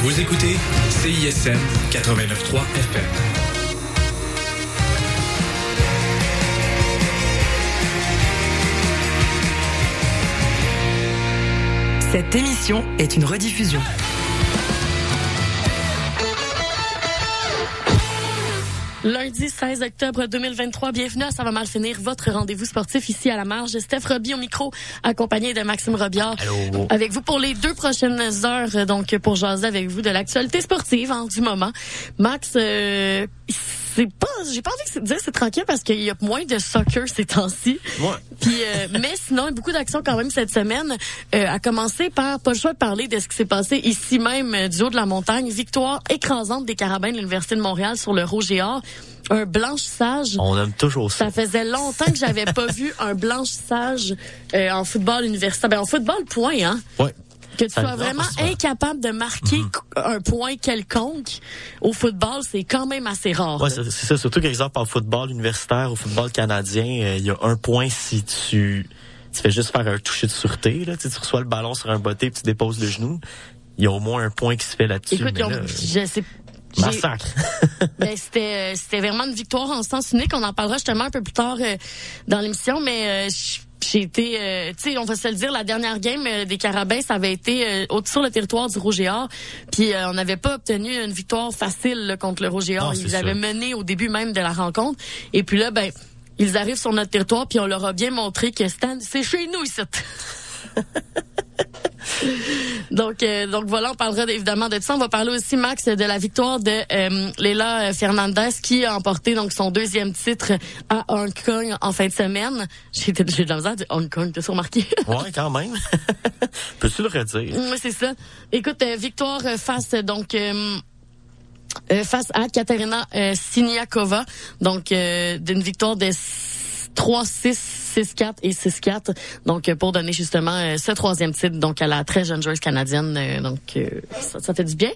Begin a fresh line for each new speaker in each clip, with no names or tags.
Vous écoutez CISM 89.3 FM.
Cette émission est une rediffusion.
Lundi 16 octobre 2023, bienvenue à Ça va mal finir, votre rendez-vous sportif ici à la marge. Steph Roby au micro, accompagné de Maxime Robiard.
Allô.
Avec vous pour les deux prochaines heures, donc pour jaser avec vous de l'actualité sportive hein, du moment. Max, euh, c'est pas, j'ai pas envie de dire c'est tranquille parce qu'il y a moins de soccer ces temps-ci.
Ouais.
Puis, euh, mais sinon, il y a beaucoup d'actions quand même cette semaine. Euh, à commencer par, pas le choix de parler de ce qui s'est passé ici même euh, du haut de la montagne. Victoire écrasante des Carabins de l'Université de Montréal sur le Rouge et Or. Un blanchissage.
On aime toujours ça.
Ça faisait longtemps que j'avais pas vu un blanchissage euh, en football universitaire. Ben, en football, point, hein?
Ouais.
Que tu
Ça
sois
me
vraiment incapable de marquer
Mhm.
un point quelconque au football, c'est quand même assez rare.
Ouais, c'est ça. Surtout qu'exemple en football universitaire, au football canadien, euh, il y a un point si tu, tu fais juste faire un toucher de sûreté. Là. Tu, sais, tu reçois le ballon sur un botté puis tu déposes le genou. Il y a au moins un point qui se fait là-dessus.
Écoute,
mais
ils ont-
là,
je sais.
massacre.
Ben, c'était euh, c'était vraiment une victoire en sens unique. On en parlera justement un peu plus tard euh, dans l'émission, mais euh, j- j'ai été, euh, tu sais, on va se le dire, la dernière game euh, des Carabins, ça avait été euh, sur le territoire du Rouge et Or, puis euh, on n'avait pas obtenu une victoire facile là, contre le Rouge et Or.
C'est
Ils avaient mené au début même de la rencontre, et puis là, ben, ils arrivent sur notre territoire, puis on leur a bien montré que Stan, c'est chez nous ici. Donc, euh, donc voilà, on parlera évidemment de ça. On va parler aussi, Max, de la victoire de euh, Leila Fernandez qui a emporté donc son deuxième titre à Hong Kong en fin de semaine. J'ai de la misère de Hong Kong, t'as remarqué?
ouais, quand même. Peux-tu le redire?
oui, c'est ça. Écoute, euh, victoire face donc euh, face à Katerina Siniakova, donc d'une victoire de 3-6, 6-4 et 6-4. Donc euh, pour donner justement euh, ce troisième titre donc à la très jeune joueuse canadienne. euh, donc ça, ça fait du bien.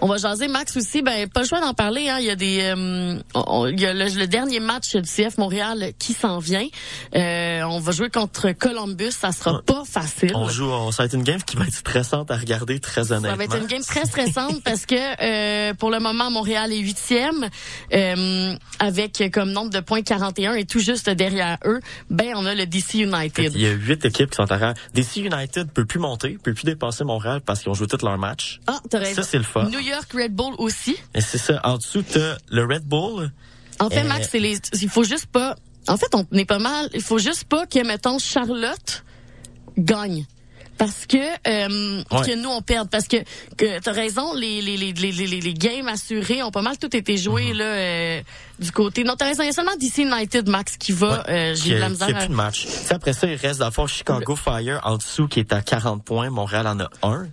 On va jaser Max aussi. Ben pas le choix d'en parler. Hein. Il y a des, euh, on- il y a le, le dernier match du CF Montréal qui s'en vient. Euh, on va jouer contre Columbus. Ça sera pas facile.
On joue, on, ça va être une game qui va être stressante à regarder très honnêtement.
Ça va être une game très stressante parce que euh, pour le moment, Montréal est huitième euh, avec comme nombre de points 41 et tout juste derrière eux, ben on a le DC United.
Il y a huit équipes qui sont arrière. DC United peut plus monter, peut plus dépasser Montréal parce qu'ils ont joué tous leurs matchs.
Ah, t'as raison.
Ça, c'est le fun.
New York Red Bull aussi.
Et c'est ça. En dessous, t'as le Red Bull.
En fait,
Euh,
Max, c'est les. Il faut juste pas. En fait, on est pas mal. Il faut juste pas que mettons Charlotte gagne. Parce que euh,
Ouais.
que nous on perde parce que que t'as raison les les, les les les les games assurés ont pas mal tout été joués
Mhm.
là euh, du côté non t'as raison il y a seulement DC United Max qui va euh,
qui
j'ai de la
a,
misère
qui a
à-
plus de match. Tu sais, après ça, il reste dans le fond Chicago Fire en dessous qui est à 40 points. Montréal en a un.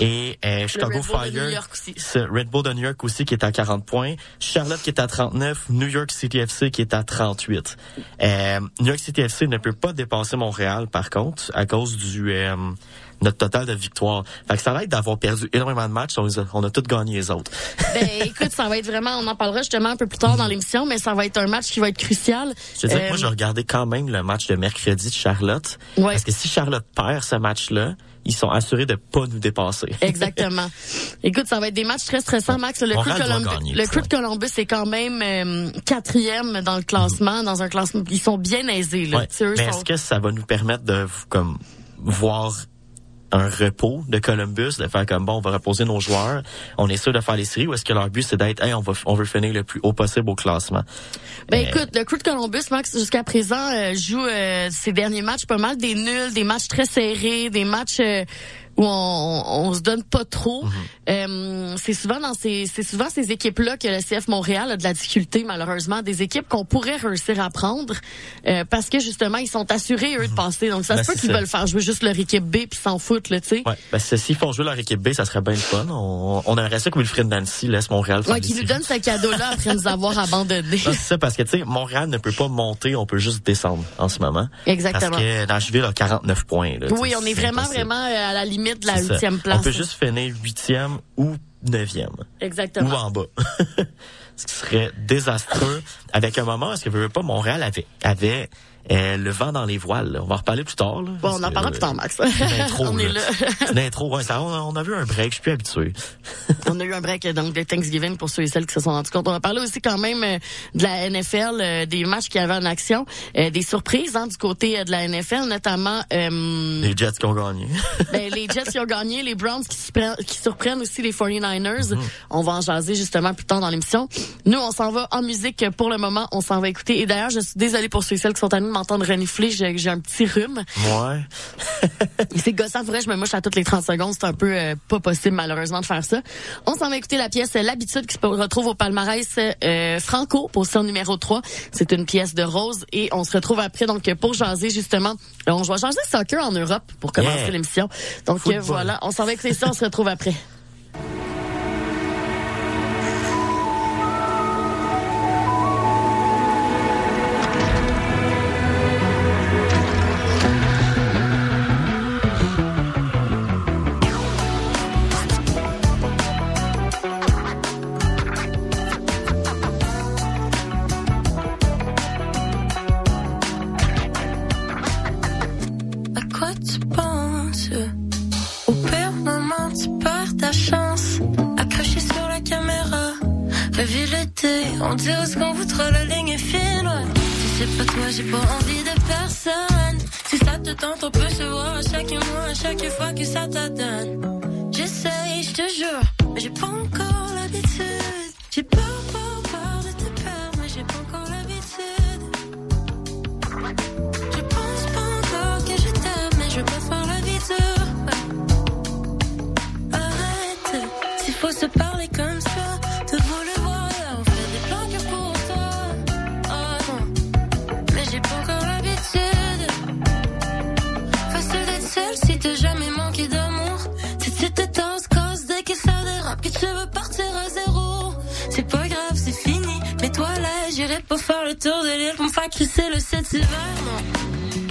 Et euh, Chicago
Red Bull de
Fire,
New York aussi.
Red Bull de New York aussi qui est à 40 points. Charlotte qui est à 39. New York City FC qui est à 38. Euh, New York City FC ne peut pas dépasser Montréal par contre à cause du... euh, notre total de victoires. Fait que ça va être d'avoir perdu énormément de matchs. On, on a tous gagné les autres.
ben écoute ça va être vraiment on en parlera justement un peu plus tard dans l'émission mais ça va être un match qui va être crucial
Je que
Euh,
moi, je regardais quand même le match de mercredi de Charlotte.
Ouais.
Parce que si Charlotte perd ce match-là, ils sont assurés de pas nous dépasser.
Exactement. Écoute, ça va être des matchs très stressants, Max. Le, Crew de, Columbus,
gagner,
le
tu
Crew de
vois.
Columbus est quand même euh, quatrième dans le classement, dans un classement. Ils sont bien aisés. Là.
Ouais.
Tu sais, eux
Mais
sont-
est-ce que ça va nous permettre de comme voir un repos de Columbus, de faire comme bon, on va reposer nos joueurs, on est sûr de faire les séries, ou est-ce que leur but c'est d'être, hey, on va, on veut finir le plus haut possible au classement.
Ben
Euh,
écoute, le Crew de Columbus, Max, jusqu'à présent, euh, joue euh, ses derniers matchs pas mal des nuls, des matchs très serrés, des matchs euh, où on, on se donne pas trop.
Mhm.
Euh, c'est souvent dans ces c'est souvent ces équipes là que le CF Montréal a de la difficulté malheureusement des équipes qu'on pourrait réussir à prendre euh, parce que justement ils sont assurés eux de passer donc ça
Ben,
se peut qu'ils veulent faire jouer juste leur équipe B puis s'en foutent là tu sais
Ouais, ben s'ils font jouer leur équipe B, ça serait bien le fun. On, on aimerait ça que Wilfred Nancy laisse Montréal faire
ouais, qui nous donne ce cadeau là après nous avoir abandonnés
Non, c'est ça, parce que, tu sais, Montréal ne peut pas monter, on peut juste descendre en ce moment.
exactement
Parce que Nashville a 49 points. Là,
oui on est vraiment
impossible.
vraiment euh, à la limite de la huitième place
On peut juste finir huitième ou neuvième. Ou
exactement
en bas. Ce qui serait désastreux. Avec un moment, est-ce que veux veux pas, Montréal avait, avait Euh, le vent dans les voiles. On va en reparler plus tard. Là,
bon, on en parlera plus tard, Max.
Une intro,
on est là.
une intro, ouais, ça, on, a vu un break, je suis plus habitué.
on a eu un break donc de Thanksgiving pour ceux et celles qui se sont rendus compte. On va parler aussi quand même de la NFL, des matchs qui avaient en action, des surprises hein, du côté de la NFL, notamment
les Jets qui ont gagné.
ben, les Jets qui ont gagné, les Browns qui, qui surprennent aussi les 49ers. Mm-hmm. On va en jaser justement plus tard dans l'émission. Nous, on s'en va en musique pour le moment. On s'en va écouter. Et d'ailleurs, je suis désolée pour ceux et celles qui sont à nous m'entendre renifler. J'ai un petit rhume.
Ouais.
c'est gossant. Vrai, je me mouche à toutes les 30 secondes. C'est un peu euh, pas possible, malheureusement, de faire ça. On s'en va écouter la pièce L'habitude qui se retrouve au palmarès euh, Franco, position numéro 3. C'est une pièce de Rose. Et on se retrouve après, donc, pour jaser, justement. On va jaser soccer en Europe pour commencer l'émission. Donc, euh, voilà. On s'en va écouter ça. On se retrouve après.
On dirait ce qu'on voudra, la ligne est fine, Si c'est pas toi, j'ai pas envie de personne. Si ça te tente, on peut se voir à chaque mois, à chaque fois que ça t'adonne. J'essaye, je te jure, mais j'ai pas encore l'habitude. J'ai peur, peur, peur de te perdre, mais j'ai pas encore l'habitude. Je pense pas encore que je t'aime, mais je peux faire la vie Arrête, s'il faut se parler comme j'irai pas faire le tour de l'île pour me faire crisser le 7 hiver.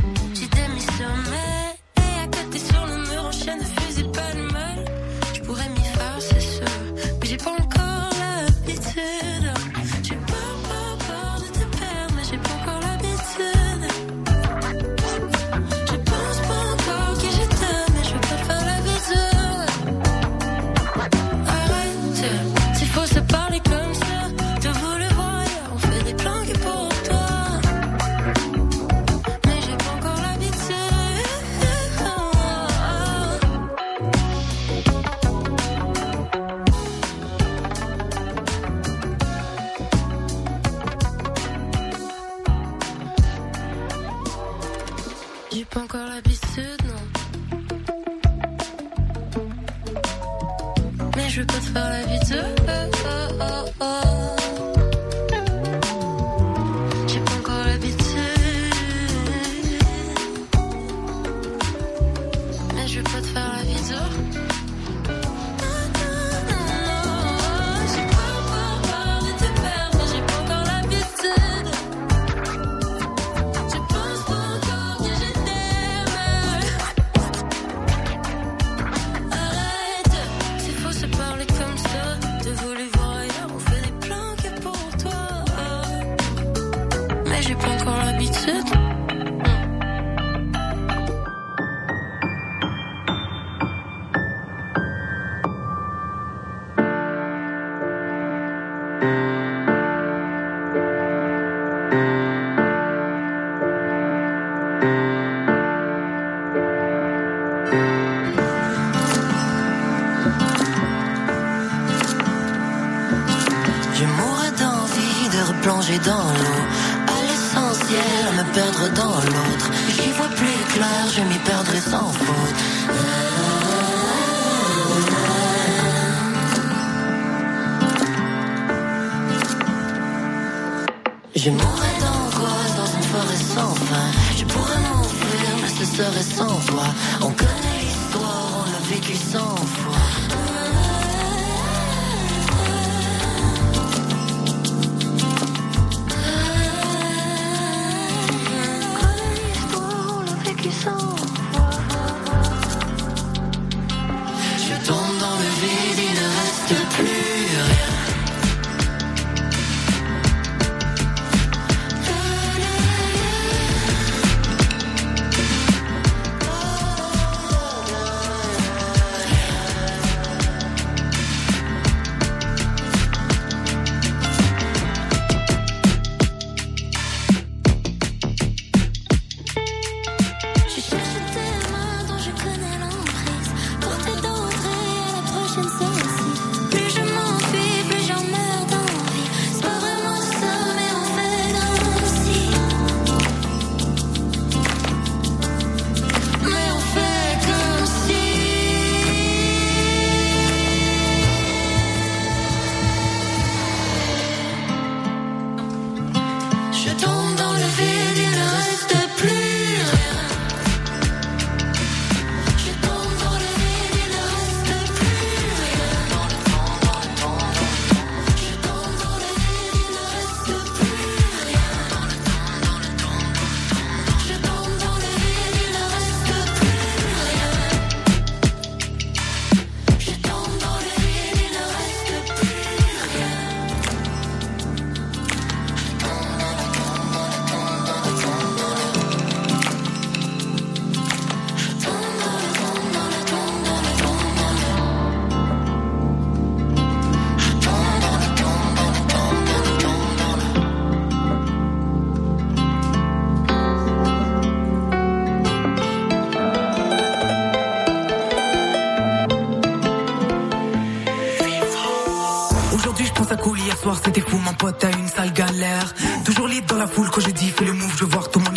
C'était fou mon pote a une sale galère. Toujours libre dans la foule quand je dis fais le move je voir tout le monde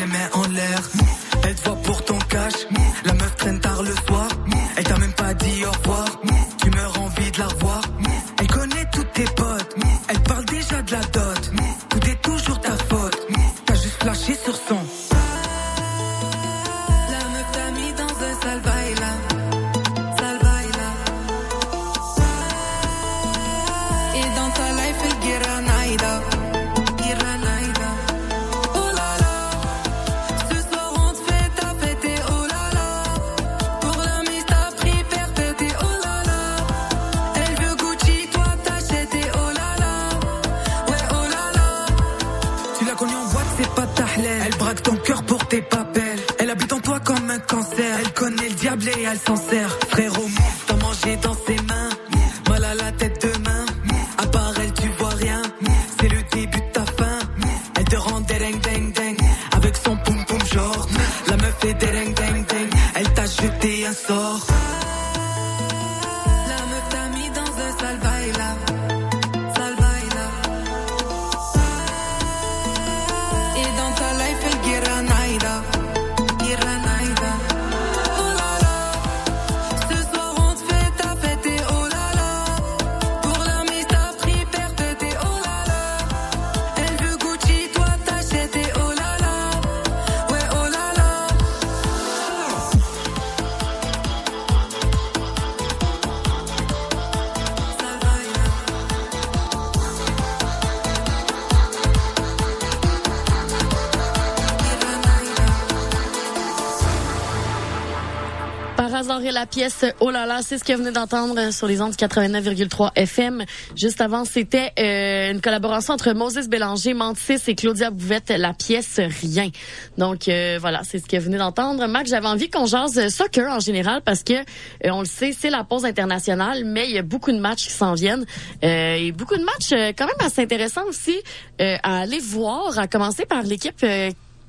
la
pièce Oh là là, c'est ce que vous venez d'entendre sur les ondes 89,3 FM. Juste avant, c'était euh, une collaboration entre Moses Bélanger, Mantis et Claudia Bouvette, la pièce Rien. Donc euh, voilà, c'est ce que vous venez d'entendre. Mac, j'avais envie qu'on jase soccer en général parce que euh, on le sait, c'est la pause internationale, mais il y a beaucoup de matchs qui s'en viennent euh, et beaucoup de matchs euh, quand même assez intéressants aussi euh, à aller voir. À commencer par l'équipe.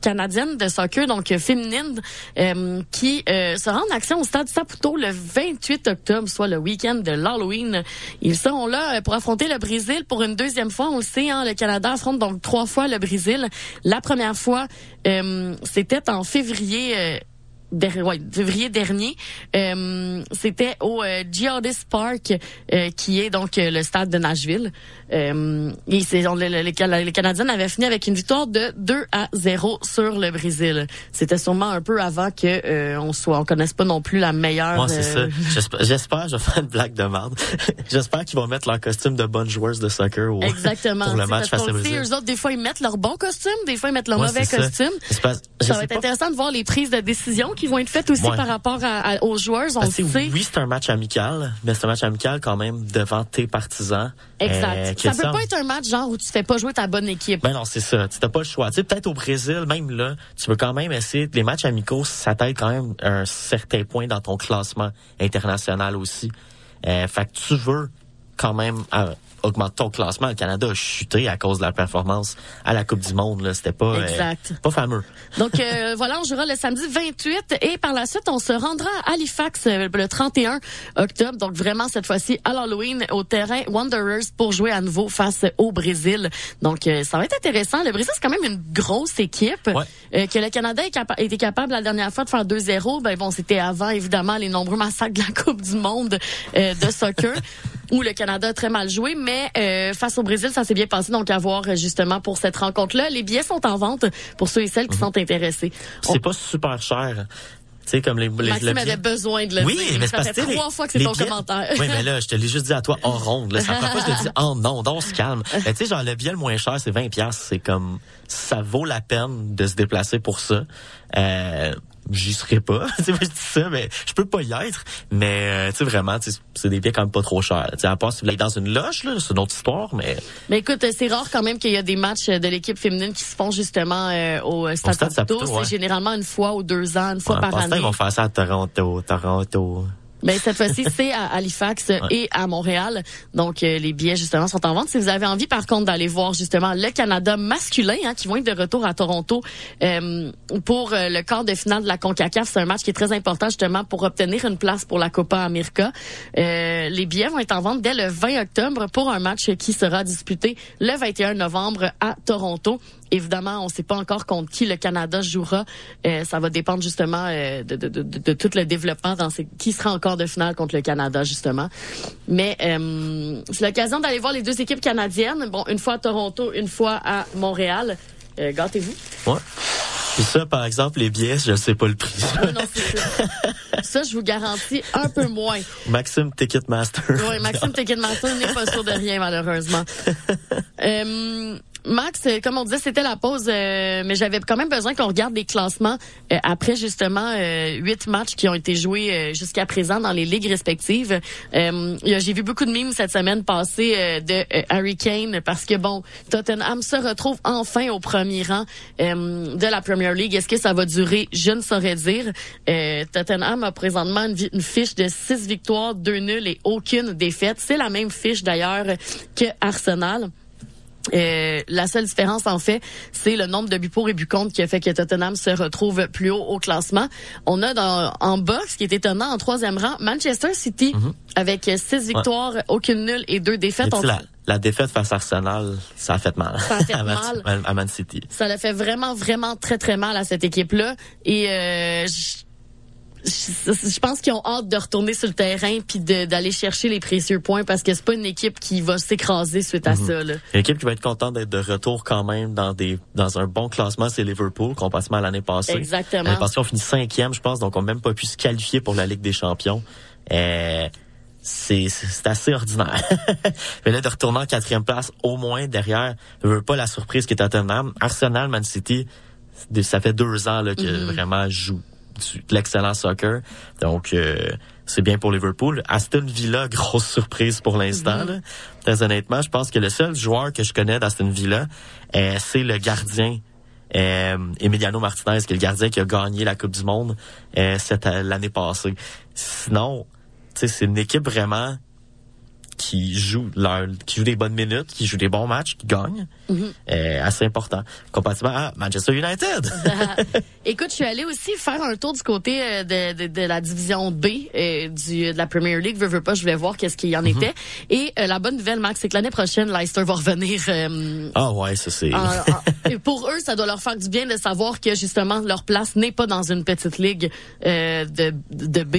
Euh, canadienne de soccer, donc euh, féminine, euh, qui euh, sera en action au stade Saputo le 28 octobre, soit le week-end de l'Halloween. Ils seront là euh, pour affronter le Brésil pour une deuxième fois. On le sait, hein, le Canada affronte donc trois fois le Brésil. La première fois, euh, c'était en février. Euh, der- ouais, février dernier, euh, c'était au euh, Geodis Park, euh, qui est donc euh, le stade de Nashville. Euh, et c'est, on- le- le- les, Cana- les Canadiens avaient fini avec une victoire de 2 à 0 sur le Brésil. C'était sûrement un peu avant que euh, on soit, on connaisse pas non plus la meilleure.
Moi, c'est
euh,
ça. J'espère, j'espère, je vais faire une blague de merde. j'espère qu'ils vont mettre leur costume de bonnes joueuses de soccer au,
Exactement.
pour le match face au Brésil.
eux autres, des fois, ils mettent leur bon costume, des fois, ils mettent leur
Ouais,
mauvais
ça.
costume. Ça va être intéressant de voir les prises de décision qui vont être faites aussi
Ouais.
par rapport à- à- aux joueurs. On
Parce
le
que
sait.
oui, c'est un match amical, mais c'est un match amical quand même devant tes partisans.
Exact.
Euh, que
ça peut pas être un match genre où tu fais pas jouer ta bonne équipe.
Ben non, c'est ça. Tu n'as pas le choix. Tu sais, peut-être au Brésil, même là, tu veux quand même essayer. Les matchs amicaux, ça t'aide quand même à un certain point dans ton classement international aussi. Euh, fait que tu veux quand même euh, augmente ton classement. Le Canada a chuté à cause de la performance à la Coupe du Monde. Là, c'était pas, euh,
Exact.
pas fameux.
Donc euh, voilà, on jouera le samedi 28 et par la suite, on se rendra à Halifax euh, le 31 octobre. Donc vraiment cette fois-ci à l'Halloween au terrain Wanderers pour jouer à nouveau face au Brésil. Donc euh, ça va être intéressant. Le Brésil c'est quand même une grosse équipe
Ouais.
Euh, que le Canada capa- était capable la dernière fois de faire 2-0. Ben bon, c'était avant évidemment les nombreux massacres de la Coupe du Monde euh, de soccer. où le Canada a très mal joué, mais euh, face au Brésil, ça s'est bien passé. Donc, à voir euh, justement pour cette rencontre-là. Les billets sont en vente pour ceux et celles qui sont intéressés.
C'est pas super cher. Tu sais, comme les, les
Maxime
le
avait besoin de le
Oui,
dire.
mais c'est
ça
parce que
trois fois que c'est ton
billets-
commentaire.
Oui, mais là, je te l'ai juste dit à toi en ronde. Là, première fois que je te dis en onde, on se calme. Tu sais, genre, le billet le moins cher, c'est 20 piastres. C'est comme, ça vaut la peine de se déplacer pour ça. Euh, j'y serais pas. tu sais, moi, je dis ça, mais je peux pas y être. Mais, euh, tu sais, vraiment, c'est des billets quand même pas trop chers. Tu sais, à part si vous dans une loge, là, c'est une autre histoire, mais
Mais écoute, euh, c'est rare quand même qu'il y a des matchs euh, de l'équipe féminine qui se font justement euh, au Stade C'est
ouais.
généralement une fois ou deux ans, une fois
ouais,
par année.
ils vont faire ça à Toronto, Toronto.
Mais cette fois-ci, c'est à Halifax et à Montréal. Donc, euh, les billets, justement, sont en vente. Si vous avez envie, par contre, d'aller voir, justement, le Canada masculin, hein, qui vont être de retour à Toronto euh, pour euh, le quart de finale de la CONCACAF. C'est un match qui est très important, justement, pour obtenir une place pour la Copa América. Euh, les billets vont être en vente dès le 20 octobre pour un match qui sera disputé le 21 novembre à Toronto. Évidemment, on ne sait pas encore contre qui le Canada jouera. Euh, ça va dépendre justement euh, de, de, de, de- tout le développement dans ces, qui sera encore de finale contre le Canada justement. Mais euh, c'est l'occasion d'aller voir les deux équipes canadiennes. Bon, une fois à Toronto, une fois à Montréal. Euh, Gâtez-vous.
Ouais. Puis ça, par exemple, les billets, je sais pas le prix.
Ah non, c'est ça. ça, je vous garantis un peu moins.
Maxime Ticketmaster.
Oui, Maxime Ticketmaster n'est pas sûr de rien, malheureusement. Euh, Max, euh, comme on disait, c'était la pause, euh, mais j'avais quand même besoin qu'on regarde les classements euh, après justement huit matchs qui ont été joués jusqu'à présent dans les ligues respectives. J'ai vu beaucoup de mimes cette semaine passer euh, de Harry Kane parce que bon, Tottenham se retrouve enfin au premier rang de la Premier League. Est-ce que ça va durer? Je ne saurais dire. Tottenham a présentement une, une fiche de six victoires, deux nuls et aucune défaite. C'est la même fiche d'ailleurs que Arsenal. Euh, la seule différence, en fait, c'est le nombre de buts pour et buts contre qui a fait que Tottenham se retrouve plus haut au classement. On a dans, en bas, ce qui est étonnant, en troisième rang, Manchester City, avec six victoires, aucune nulle et deux défaites.
la, la défaite face à Arsenal, ça a fait mal.
Ça a fait
à Man-
mal.
à Man City.
Ça l'a fait vraiment, vraiment très, très mal à cette équipe-là. Et euh, je je je pense qu'ils ont hâte de retourner sur le terrain puis d'aller chercher les précieux points parce que c'est pas une équipe qui va s'écraser suite à ça. Là.
Une équipe qui va être contente d'être de retour quand même dans des dans un bon classement, c'est Liverpool, comparativement à l'année passée.
Exactement.
L'année passée, on finit cinquième, je pense, donc on n'a même pas pu se qualifier pour la Ligue des Champions. Euh, c'est assez ordinaire. Mais là, de retourner en quatrième place, au moins derrière, je veux pas la surprise qui est Tottenham. Arsenal, Man City, ça fait deux ans là, que
Mm-hmm.
vraiment joue du- de l'excellent soccer. Donc, euh, c'est bien pour Liverpool. Aston Villa, grosse surprise pour l'instant. là. Très honnêtement, je pense que le seul joueur que je connais d'Aston Villa, euh, c'est le gardien euh, Emiliano Martinez, qui est le gardien qui a gagné la Coupe du Monde euh, cette l'année passée. Sinon, tu sais, c'est une équipe vraiment qui joue leur, qui joue des bonnes minutes, qui joue des bons matchs, qui gagne. Euh, assez important. Comparativement à Manchester United.
Écoute, je suis allée aussi faire un tour du côté euh, de, de, de la division B euh, du, de la Premier League. Veux, veux pas, je voulais voir qu'est-ce qu'il y en était. Et euh, la bonne nouvelle, Max, c'est que l'année prochaine, Leicester va revenir.
Ah ouais, ça c'est.
en- et pour eux, ça doit leur faire du bien de savoir que justement leur place n'est pas dans une petite ligue de, de B.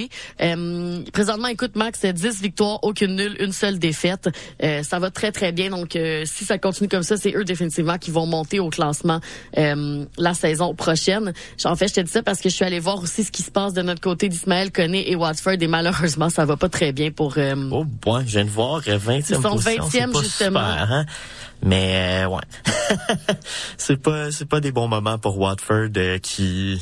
Présentement, écoute, Max, c'est 10 victoires, aucune nulle, une seule défaite. Euh, ça va très très bien. Donc, euh, si ça continue comme ça, c'est eux définitivement qui vont monter au classement euh, la saison prochaine. En fait, je te dis ça parce que je suis allée voir aussi ce qui se passe de notre côté d'Ismaël Koné et Watford et malheureusement, ça va pas très bien pour.
Oh, ouais, je viens de voir, euh, 20e
Ils sont
position,
20e,
c'est pas
justement.
super, hein? Mais, ouais. c'est pas, c'est pas des bons moments pour Watford, qui,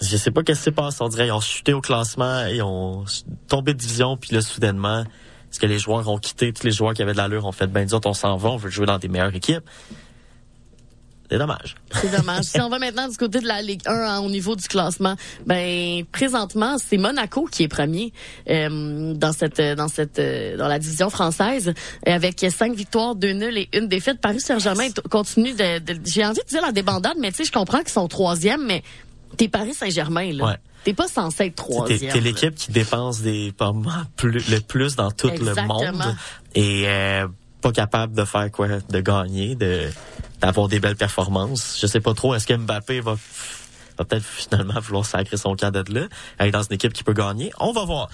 je sais pas qu'est-ce qui s'est passé. On dirait, ils ont chuté au classement, ils ont tombé de division, puis là, soudainement, est-ce que les joueurs ont quitté, tous les joueurs qui avaient de l'allure ont fait, ben, disons, on s'en va, on veut jouer dans des meilleures équipes. C'est dommage.
C'est dommage. si on va maintenant du côté de la Ligue 1 hein, au niveau du classement, ben présentement c'est Monaco qui est premier euh, dans cette dans cette euh, dans la division française euh, avec cinq victoires, deux nuls et une défaite. Paris Saint-Germain continue de, de- j'ai envie de dire la débandade, mais tu sais je comprends qu'ils sont troisième, mais t'es Paris Saint-Germain là.
Ouais.
T'es pas censé être troisième.
t'es l'équipe qui dépense des pas mal plus, le plus dans tout
Exactement.
le monde et euh, pas capable de faire quoi, de gagner, de d'avoir des belles performances. Je sais pas trop. Est-ce que Mbappé va va peut-être finalement vouloir sacrer son camp de là, être dans une équipe qui peut gagner? On va voir.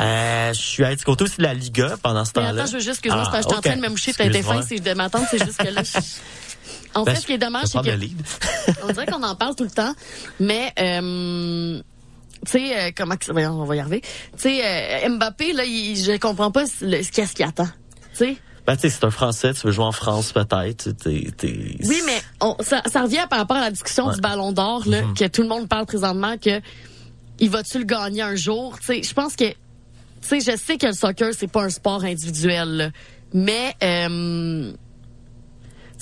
Euh, je suis à du côté aussi de la Liga pendant ce temps-là.
attends, je veux juste,
Ah,
que j'étais
ok.
en train de me moucher, t'as été fin, c'est de m'attendre, c'est juste que là, je- En
Ben,
fait, ce qui est dommage, c'est que on dirait qu'on en parle tout le temps, mais euh, tu sais euh, comment que- voyons, on va y arriver. Tu sais euh, Mbappé là, il, je comprends pas le- ce qu'est-ce qu'il attend. Tu sais
Ben, tu sais, c'est un Français, tu veux jouer en France peut-être.
Oui, mais on, ça, ça revient par rapport à la discussion
Ouais.
du Ballon d'Or là,
Mhm.
que tout le monde parle présentement que il va-tu le gagner un jour Tu sais, je pense que tu sais, je sais que le soccer c'est pas un sport individuel, là, mais euh,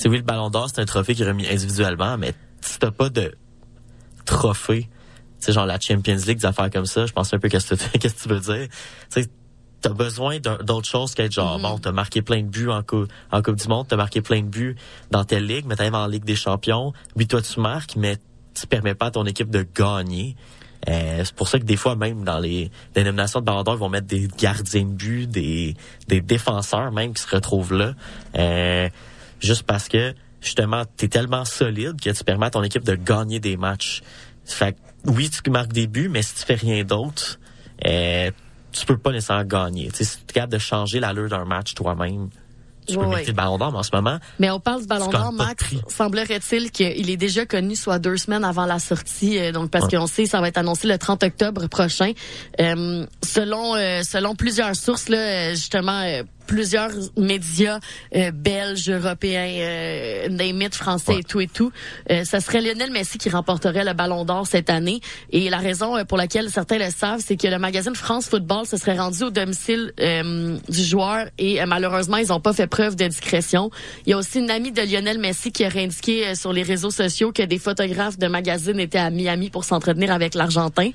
sais, oui, le Ballon d'Or, c'est un trophée qui est remis individuellement, mais si t'as pas de trophée, tu sais, genre la Champions League, des affaires comme ça, je pense un peu qu'est-ce que, qu'est-ce que tu veux dire? Tu sais, t'as besoin d'autre chose qu'être genre,
Mhm.
bon, t'as marqué plein de buts en, cou- en Coupe du Monde, t'as marqué plein de buts dans telle ligue, mais t'arrives en Ligue des Champions. Oui, toi, tu marques, mais tu permets pas à ton équipe de gagner. Euh, c'est pour ça que des fois, même dans les dénominations de Ballon d'Or, ils vont mettre des gardiens de but, des, des défenseurs même qui se retrouvent là. Euh, juste parce que, justement, t'es tellement solide que tu permets à ton équipe de gagner des matchs. Fait que, oui, tu marques des buts, mais si tu fais rien d'autre, euh, tu peux pas nécessairement gagner. Tu si tu es capable de changer l'allure d'un match toi-même, tu peux
ouais.
le ballon d'or, mais en ce moment,
Mais on parle du Ballon
Tu
d'Or, Max. Semblerait-il qu'il est déjà connu soit deux semaines avant la sortie, euh, donc parce
Ouais.
qu'on sait ça va être annoncé le 30 octobre prochain. Euh, selon euh, selon plusieurs sources là, euh, justement plusieurs médias euh, belges, européens, euh, it, français
Ouais.
et tout et tout, euh, ça serait Lionel Messi qui remporterait le Ballon d'Or cette année. Et la raison euh, pour laquelle certains le savent, c'est que le magazine France Football se serait rendu au domicile euh, du joueur et euh, malheureusement ils n'ont pas fait preuve de discrétion. Il y a aussi une amie de Lionel Messi qui aurait indiqué euh, sur les réseaux sociaux que des photographes de magazines étaient à Miami pour s'entretenir avec l'Argentin.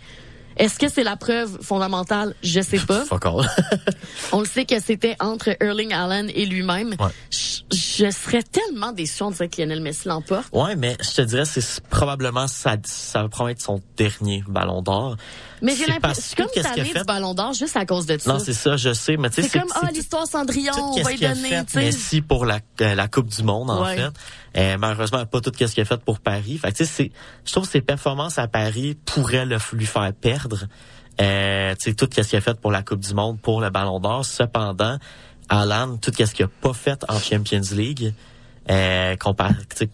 Est-ce que c'est la preuve fondamentale? Je sais pas. On le sait que c'était entre Erling Allen et lui-même.
Ouais.
Je, je serais tellement déçu de dire que Lionel Messi l'emporte.
ouais, mais je te dirais, c'est probablement ça, ça va probablement être son dernier ballon d'or.
Mais j'ai
C'est
l'impression, je suis
que
comme tannée du Ballon d'Or juste à cause de ça.
Non, c'est ça, je sais, mais tu sais,
C'est comme, ah, l'histoire Cendrillon, on va y donner,
fait
tu sais.
Messi pour la, euh, la Coupe du Monde, en
Ouais.
fait. Euh, malheureusement, pas tout ce qu'il a fait pour Paris. Fait que, tu sais, c'est, je trouve que ses performances à Paris pourraient le, lui faire perdre. Euh, tu sais, tout ce qu'il a fait pour la Coupe du Monde, pour le Ballon d'Or. Cependant, Alan, tout ce qu'il a pas fait en Champions League, euh,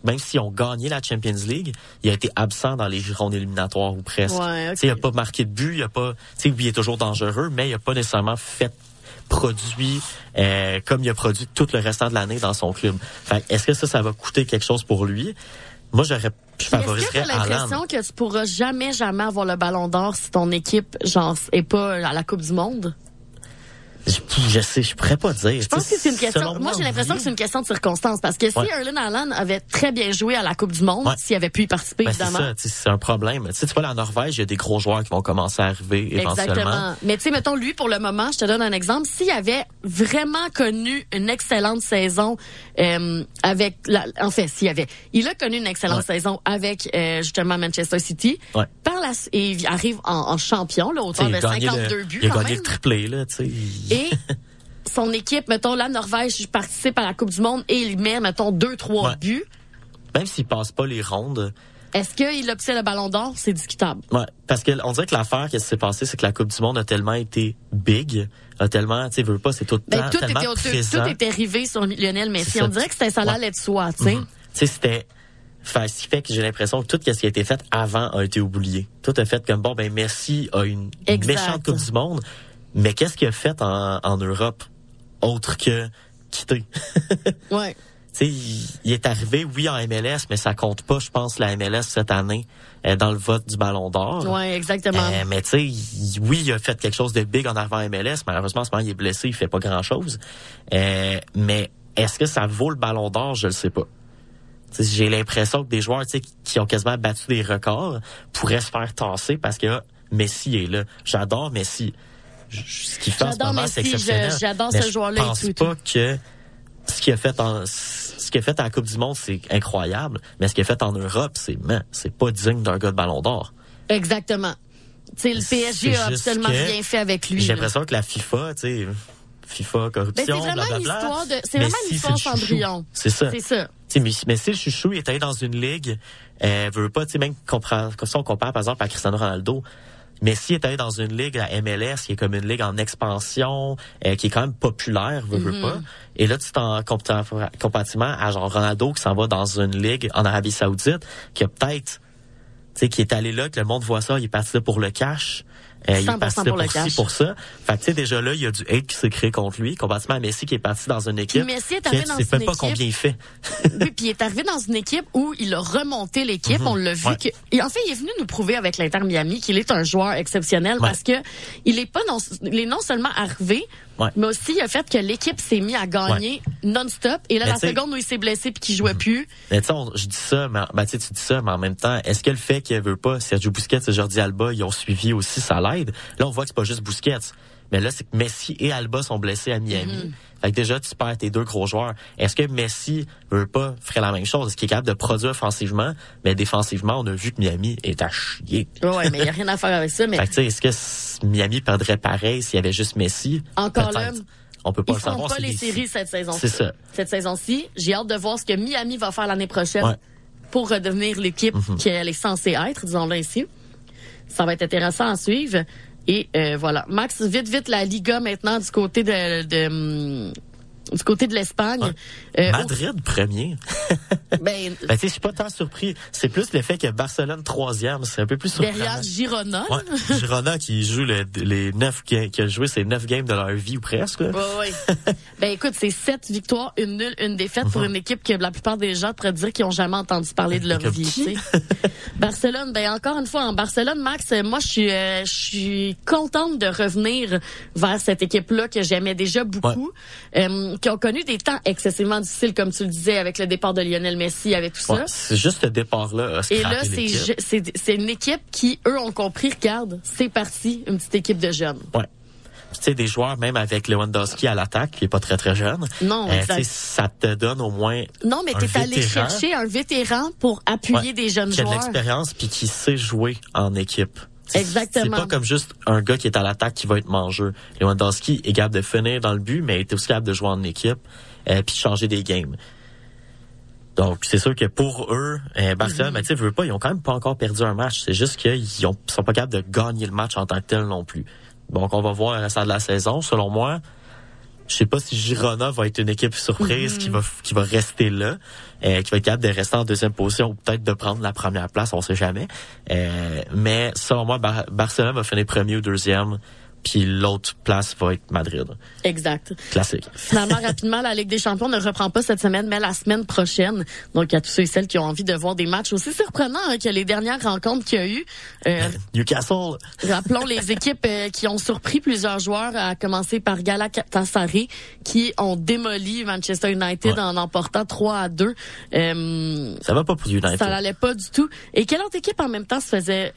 même s'ils ont gagné la Champions League, il a été absent dans les rondes éliminatoires ou presque.
Ouais, ok.
Tu sais, il a pas marqué de but, il a pas, tu sais, oui, il est toujours dangereux, mais il a pas nécessairement fait produit euh, comme il a produit tout le restant de l'année dans son club. Fait est-ce que ça, ça va coûter quelque chose pour lui? Moi, j'aurais, je
Puis Est-ce que
favoriserais
t'as l'impression que tu pourras jamais, jamais avoir le ballon d'or si ton équipe, genre, est pas à la Coupe du Monde?
Je, je sais, je pourrais pas dire.
Je pense que c'est une question. Moi, j'ai l'impression que c'est une question de circonstance parce que si
Ouais.
Erling Haaland avait très bien joué à la Coupe du Monde,
Ouais.
s'il avait pu y participer,
Ben, c'est
évidemment.
ça, tu sais, c'est un problème. Tu sais, tu vois, la Norvège, il y a des gros joueurs qui vont commencer à arriver éventuellement.
Exactement. Mais tu sais, mettons, lui, pour le moment, je te donne un exemple. S'il avait vraiment connu une excellente saison euh, avec... La, en fait, s'il avait... Il a connu une excellente
Ouais.
saison avec, euh, justement, Manchester City.
Ouais.
Par la, et il arrive en, en champion, là, autant de
il a gagné
52
le,
buts,
il a
quand
gagné
même.
le triplé, là, tu sais.
Et son équipe, mettons, la Norvège participe à la Coupe du Monde et il met, mettons, deux, trois
Ouais.
buts.
Même s'il passe pas les rondes,
Est-ce qu'il obtient le ballon d'or? C'est discutable.
Ouais, parce que on dirait que l'affaire qui s'est passée, c'est que la Coupe du Monde a tellement été big, a tellement, tu sais, veux pas, c'est tout
Ben, tout,
tellement
était,
présent.
tout était rivé sur Lionel Messi. On dirait que c'était ça
Ouais.
allait de soi, tu sais.
Mhm. Tu sais, c'était, fait, ce qui fait que j'ai l'impression que tout ce qui a été fait avant a été oublié. Tout a fait comme bon, ben Messi a une méchante Coupe du Monde, mais qu'est-ce qu'il a fait en, en Europe autre que quitter?
Ouais.
Tu sais, il, il est arrivé, oui, en MLS, mais ça compte pas, je pense, la MLS cette année euh, dans le vote du Ballon d'Or.
Ouais, exactement.
Euh, mais tu sais, oui, il a fait quelque chose de big en arrivant MLS. Malheureusement, en ce moment, il est blessé, il fait pas grand-chose. Euh, mais est-ce que ça vaut le ballon d'or? Je le sais pas. J'ai l'impression que des joueurs tu sais, qui ont quasiment battu des records pourraient se faire tasser parce que ah, Messi est là. J'adore Messi. Je- je- Ce qu'il fait en ce moment, c'est exceptionnel.
je- j'adore ce
je
joueur-là et
pense
tout,
pas que ce qu'il a fait en ce qu'il a fait à la Coupe du Monde, c'est incroyable, mais ce qu'il a fait en Europe, c'est c'est pas digne d'un gars de Ballon d'Or.
Exactement. Le PSG a absolument rien fait avec lui.
J'ai l'impression que la FIFA, tu sais, FIFA,
Ben,
corruption,
c'est vraiment une
blablabla.
histoire de, c'est vraiment une
Messi,
histoire
c'est le chouchou.
Cendrillon.
C'est ça.
C'est ça.
Mais, mais si le chouchou il est allé dans une ligue, euh, veut pas, tu sais, même ça on compare par exemple à Cristiano Ronaldo. Messi est allé dans une ligue, la MLS, qui est comme une ligue en expansion, euh, qui est quand même populaire, veut, veut
Mm-hmm.
pas. Et là, tu t'en comparativement à genre Ronaldo qui s'en va dans une ligue en Arabie Saoudite, qui a peut-être, tu sais, qui est allé là, que le monde voit ça, il est parti là pour le cash. Euh, il est
100%
parti là
pour
pour, ci, pour ça. Fait tu sais, déjà là, il y a du hate qui s'est créé contre lui, comparativement à Messi qui est parti dans une équipe.
Messi est arrivé
tu
dans
sais
une
même pas combien il fait.
Oui, puis il est arrivé dans une équipe où il a remonté l'équipe. On l'a vu
Mhm. Ouais.
que, et en fait, il est venu nous prouver avec l'Inter Miami qu'il est un joueur exceptionnel
Ouais.
parce que il est pas non, il est non seulement arrivé,
Ouais.
mais aussi il a fait que l'équipe s'est mis à gagner non-stop. Et là,
Mais
la
Mhm.
seconde où il s'est blessé puis qu'il jouait plus,
Mais tu sais, on- je dis ça, mais ben, tu dis ça, mais en même temps, est-ce que le fait qu'il veut pas Sergio Busquets et Jordi Alba, ils ont suivi aussi, ça l'aide? Là, on voit que c'est pas juste Busquets. Mais là, c'est que Messi et Alba sont blessés à Miami.
Mhm.
Fait que déjà, tu perds tes deux gros joueurs. Est-ce que Messi veut pas ferait la même chose? Est-ce qu'il est capable de produire offensivement? Mais défensivement, on a vu que Miami est à chier.
ouais, mais il y a rien à faire avec ça. Mais
Fait que tu sais, est-ce que Miami perdrait pareil s'il y avait juste Messi?
Encore là.
On peut pas
ils
le savoir.
pas les séries cette saison.
C'est ça.
Cette saison-ci, j'ai hâte de voir ce que Miami va faire l'année prochaine
Ouais.
pour redevenir l'équipe
Mhm.
qu'elle est censée être, disons-le ainsi. Ça va être intéressant à suivre. Et euh, voilà. Max, vite, vite, la Liga maintenant du côté de, de, hum, du côté de l'Espagne. Euh,
Madrid premier.
ben,
Ben, tu sais, je suis pas tant surpris. C'est plus le fait que Barcelone troisième, c'est un peu plus surprenant.
derrière Girona. là.
Ouais, Girona qui joue le- les neuf qui a joué ses neuf games de leur vie ou presque. là.
Ouais. ben écoute, c'est sept victoires, une nulle, une défaite pour une équipe que la plupart des gens pourraient dire qu'ils ont jamais entendu parler de leur vie. Barcelone, ben encore une fois en Barcelone, Max, euh, moi je suis, euh, je suis contente de revenir vers cette équipe-là que j'aimais déjà beaucoup, euh, qui ont connu des temps excessivement difficiles, comme tu le disais, avec le départ de Lionel Messi, avec tout
Ouais,
ça.
c'est juste ce départ-là.
Et là, c'est une équipe qui, eux, ont compris, regarde, c'est parti, une petite équipe de jeunes.
Ouais. Tu sais, des joueurs, même avec Lewandowski à l'attaque, qui est pas très très jeune.
Non,
euh, ça te donne au moins
Non, mais t'es allé chercher un vétéran pour appuyer
Ouais,
des jeunes
qui a de
joueurs.
l'expérience puis qui sait jouer en équipe.
Exactement.
C'est pas comme juste un gars qui est à l'attaque qui va être mangeux. Lewandowski est capable de finir dans le but, mais il est aussi capable de jouer en équipe euh, puis de changer des games. Donc, c'est sûr que pour eux, euh, Barcelone,
Mhm.
ben, tu sais, veux pas, ils ont quand même pas encore perdu un match. C'est juste qu'ils ont- sont pas capables de gagner le match en tant que tel non plus. Donc, on va voir le restant de la saison. Selon moi, je sais pas si Girona va être une équipe surprise qui va qui va rester là, euh, qui va être capable de rester en deuxième position ou peut-être de prendre la première place, on sait jamais. Euh, mais selon moi, Bar- Barcelone va finir premier ou deuxième, puis l'autre place va être Madrid.
Exact.
Classique.
Finalement, rapidement, la Ligue des Champions ne reprend pas cette semaine, mais la semaine prochaine. Donc, à tous ceux et celles qui ont envie de voir des matchs aussi surprenants hein, que les dernières rencontres qu'il y a eu. Euh,
Newcastle.
rappelons les équipes euh, qui ont surpris plusieurs joueurs, à commencer par Galatasaray, qui ont démoli Manchester United
Ouais.
en emportant 3 à 2. Euh,
Ça va pas pour United.
ça n'allait pas du tout. Et quelle autre équipe en même temps se faisait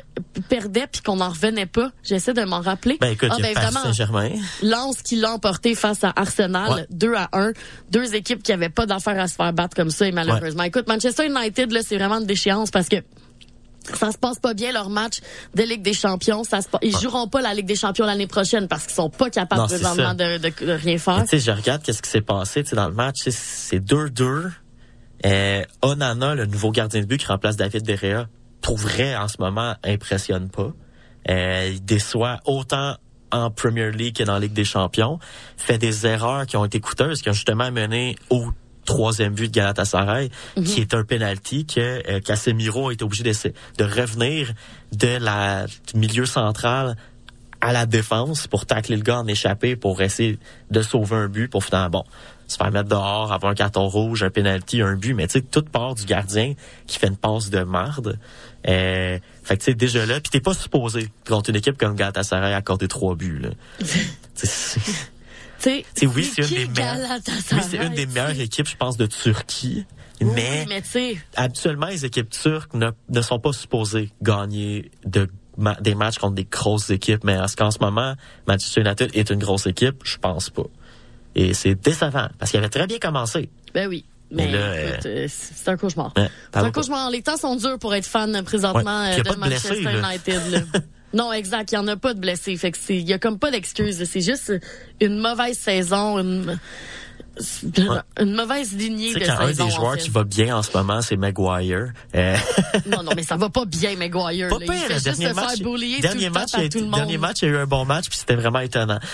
perdait puis qu'on n'en revenait pas? J'essaie de m'en rappeler.
Ben écoute,
Ah, ben,
Saint-Germain.
Lens qui l'a emporté face à Arsenal,
Ouais.
2 à 1. Deux équipes qui avaient pas d'affaires à se faire battre comme ça, et malheureusement. Écoute, Manchester United, là, c'est vraiment une déchéance parce que ça se passe pas bien leur match de Ligue des Champions. Ça se pa- Ils joueront pas la Ligue des Champions l'année prochaine parce qu'ils sont pas capables
Non,
présentement de, de- de rien faire.
Tu sais, je regarde qu'est-ce qui s'est passé tu sais, dans le match. C'est 2-2. Euh, Onana, le nouveau gardien de but qui remplace David Derrea, pour vrai, en ce moment, impressionne pas. Euh, il déçoit autant en Premier League que dans la Ligue des Champions. Fait des erreurs qui ont été coûteuses, qui ont justement mené au troisième but de Galatasaray, qui est un penalty que euh, Casemiro est obligé de, de revenir de la du milieu central à la défense pour tacler le gars en échappé pour essayer de sauver un but pour finalement bon se faire mettre dehors, avoir un carton rouge, un penalty, un but, mais tu sais toute part du gardien qui fait une passe de marde. Euh, fait que tu sais déjà là, puis t'es pas supposé contre une équipe comme Galatasaray accorder trois buts là. C'est oui, c'est une des Oui, c'est une des meilleures équipes, je pense, de Turquie. Mais,
Mais tu sais,
habituellement, les équipes turques ne, ne sont pas supposées gagner de des matchs contre des grosses équipes. Mais en ce qu'en ce moment, Manchester United est une grosse équipe, je pense pas. Et c'est décevant, parce qu'il avait très bien commencé.
ben oui. Mais, écoute, euh, c'est un cauchemar. C'est un cauchemar. Les temps sont durs pour être fan euh, présentement
Ouais.
euh, de Manchester. United. là. non, exact. Il y en a pas de blessés. Fait que c'est, il y a comme pas d'excuse. C'est juste une mauvaise saison, une, une mauvaise lignée de
quand un des
en
joueurs
fait.
qui va bien en ce moment, c'est Maguire. Euh,
Non, non, mais ça va pas bien, Maguire.
pas
là.
pire,
il fait juste
dernier
se
match,
faire
match,
le temps
il a
par tout
été-
le monde.
dernier match, il y a eu un bon match, puis c'était vraiment étonnant.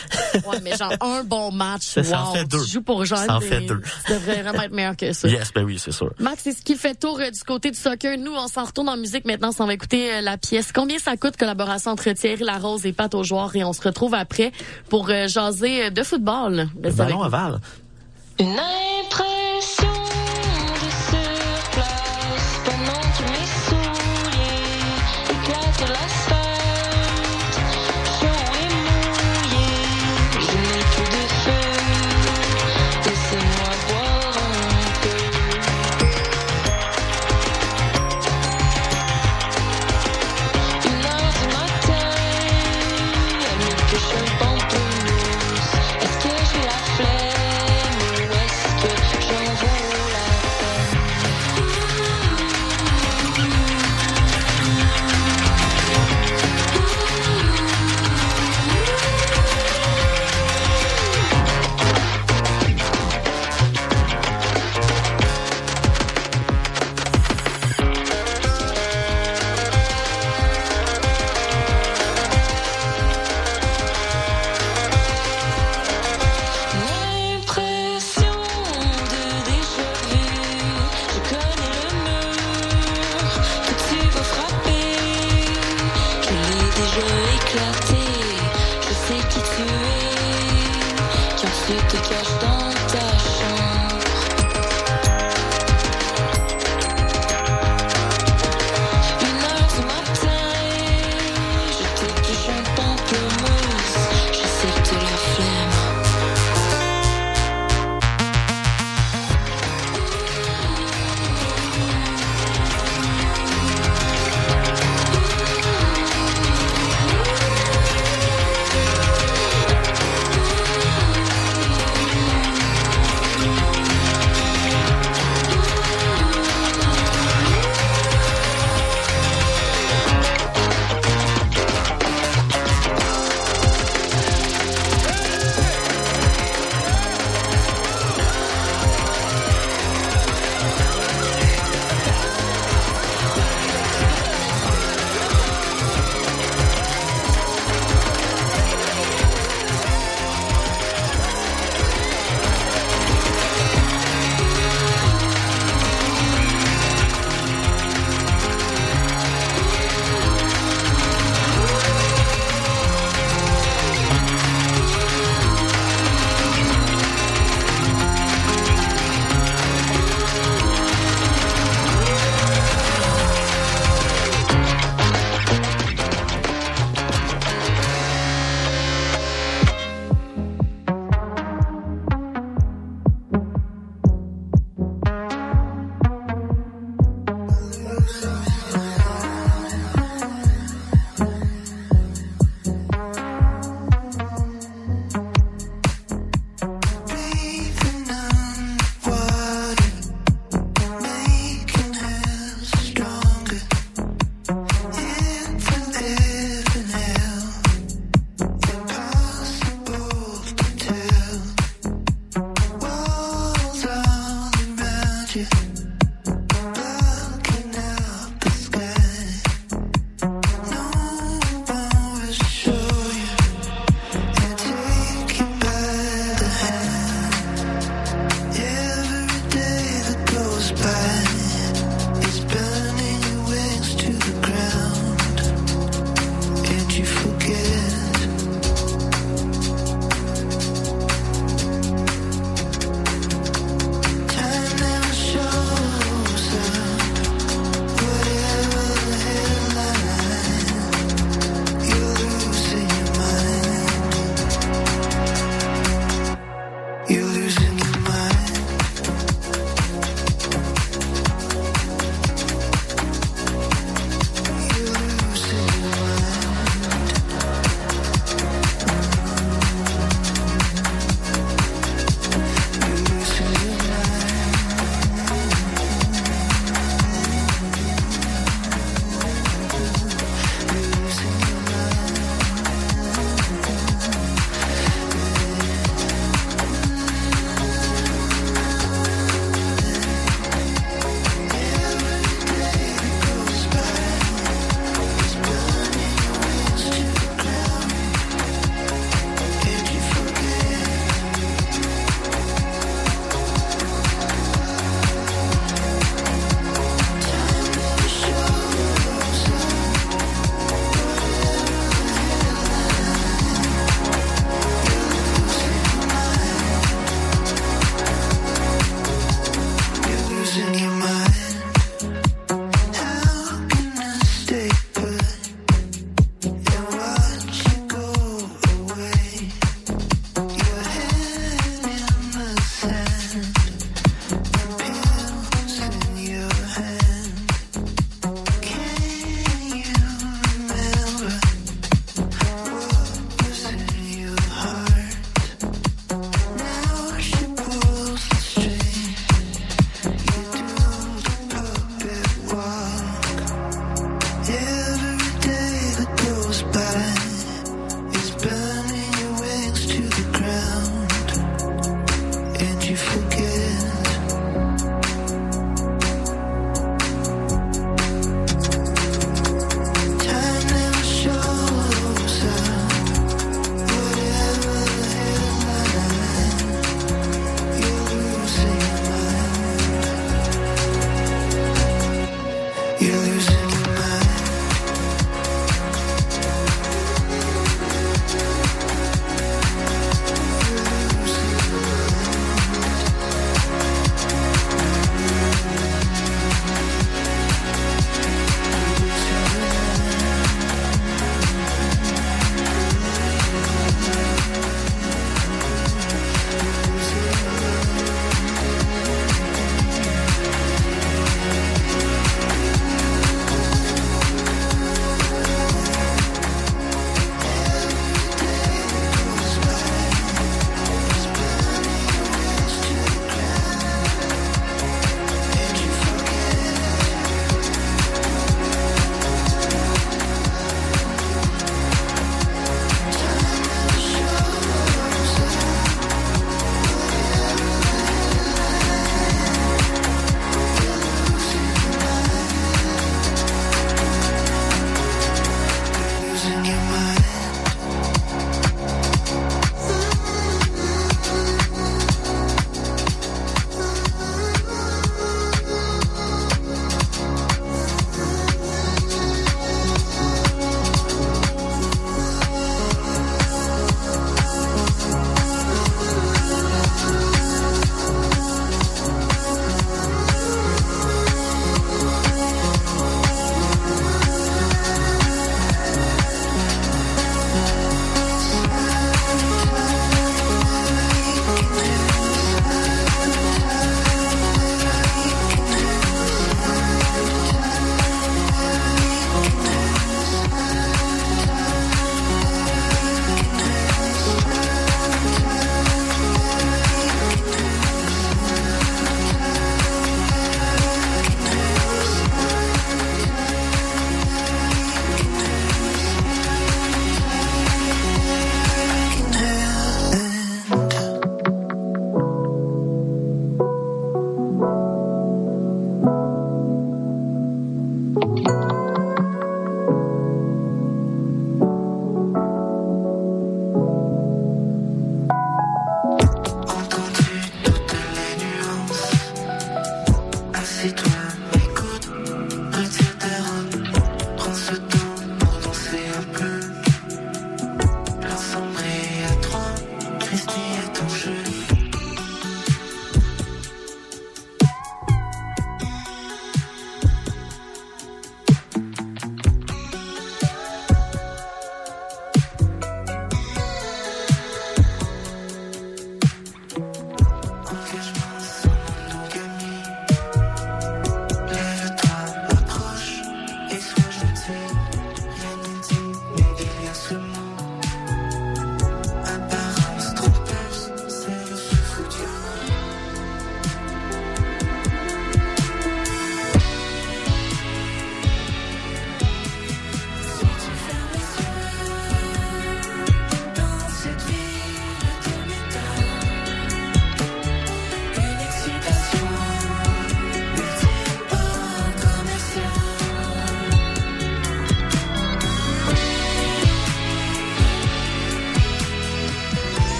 Ouais, mais genre un bon match.
Ça, ça en fait deux.
Tu joues pour.
Ça en fait deux.
Tu devrais vraiment être meilleur que ça.
yes, ben oui, c'est sûr.
Max, c'est ce qui fait tour euh, du côté du soccer. Nous, on s'en retourne en musique maintenant. On va écouter euh, la pièce. Combien ça coûte collaboration entre Thierry Larose et Pat aux joueurs Et on se retrouve après pour jaser de football.
Le ballon aval.
Une impression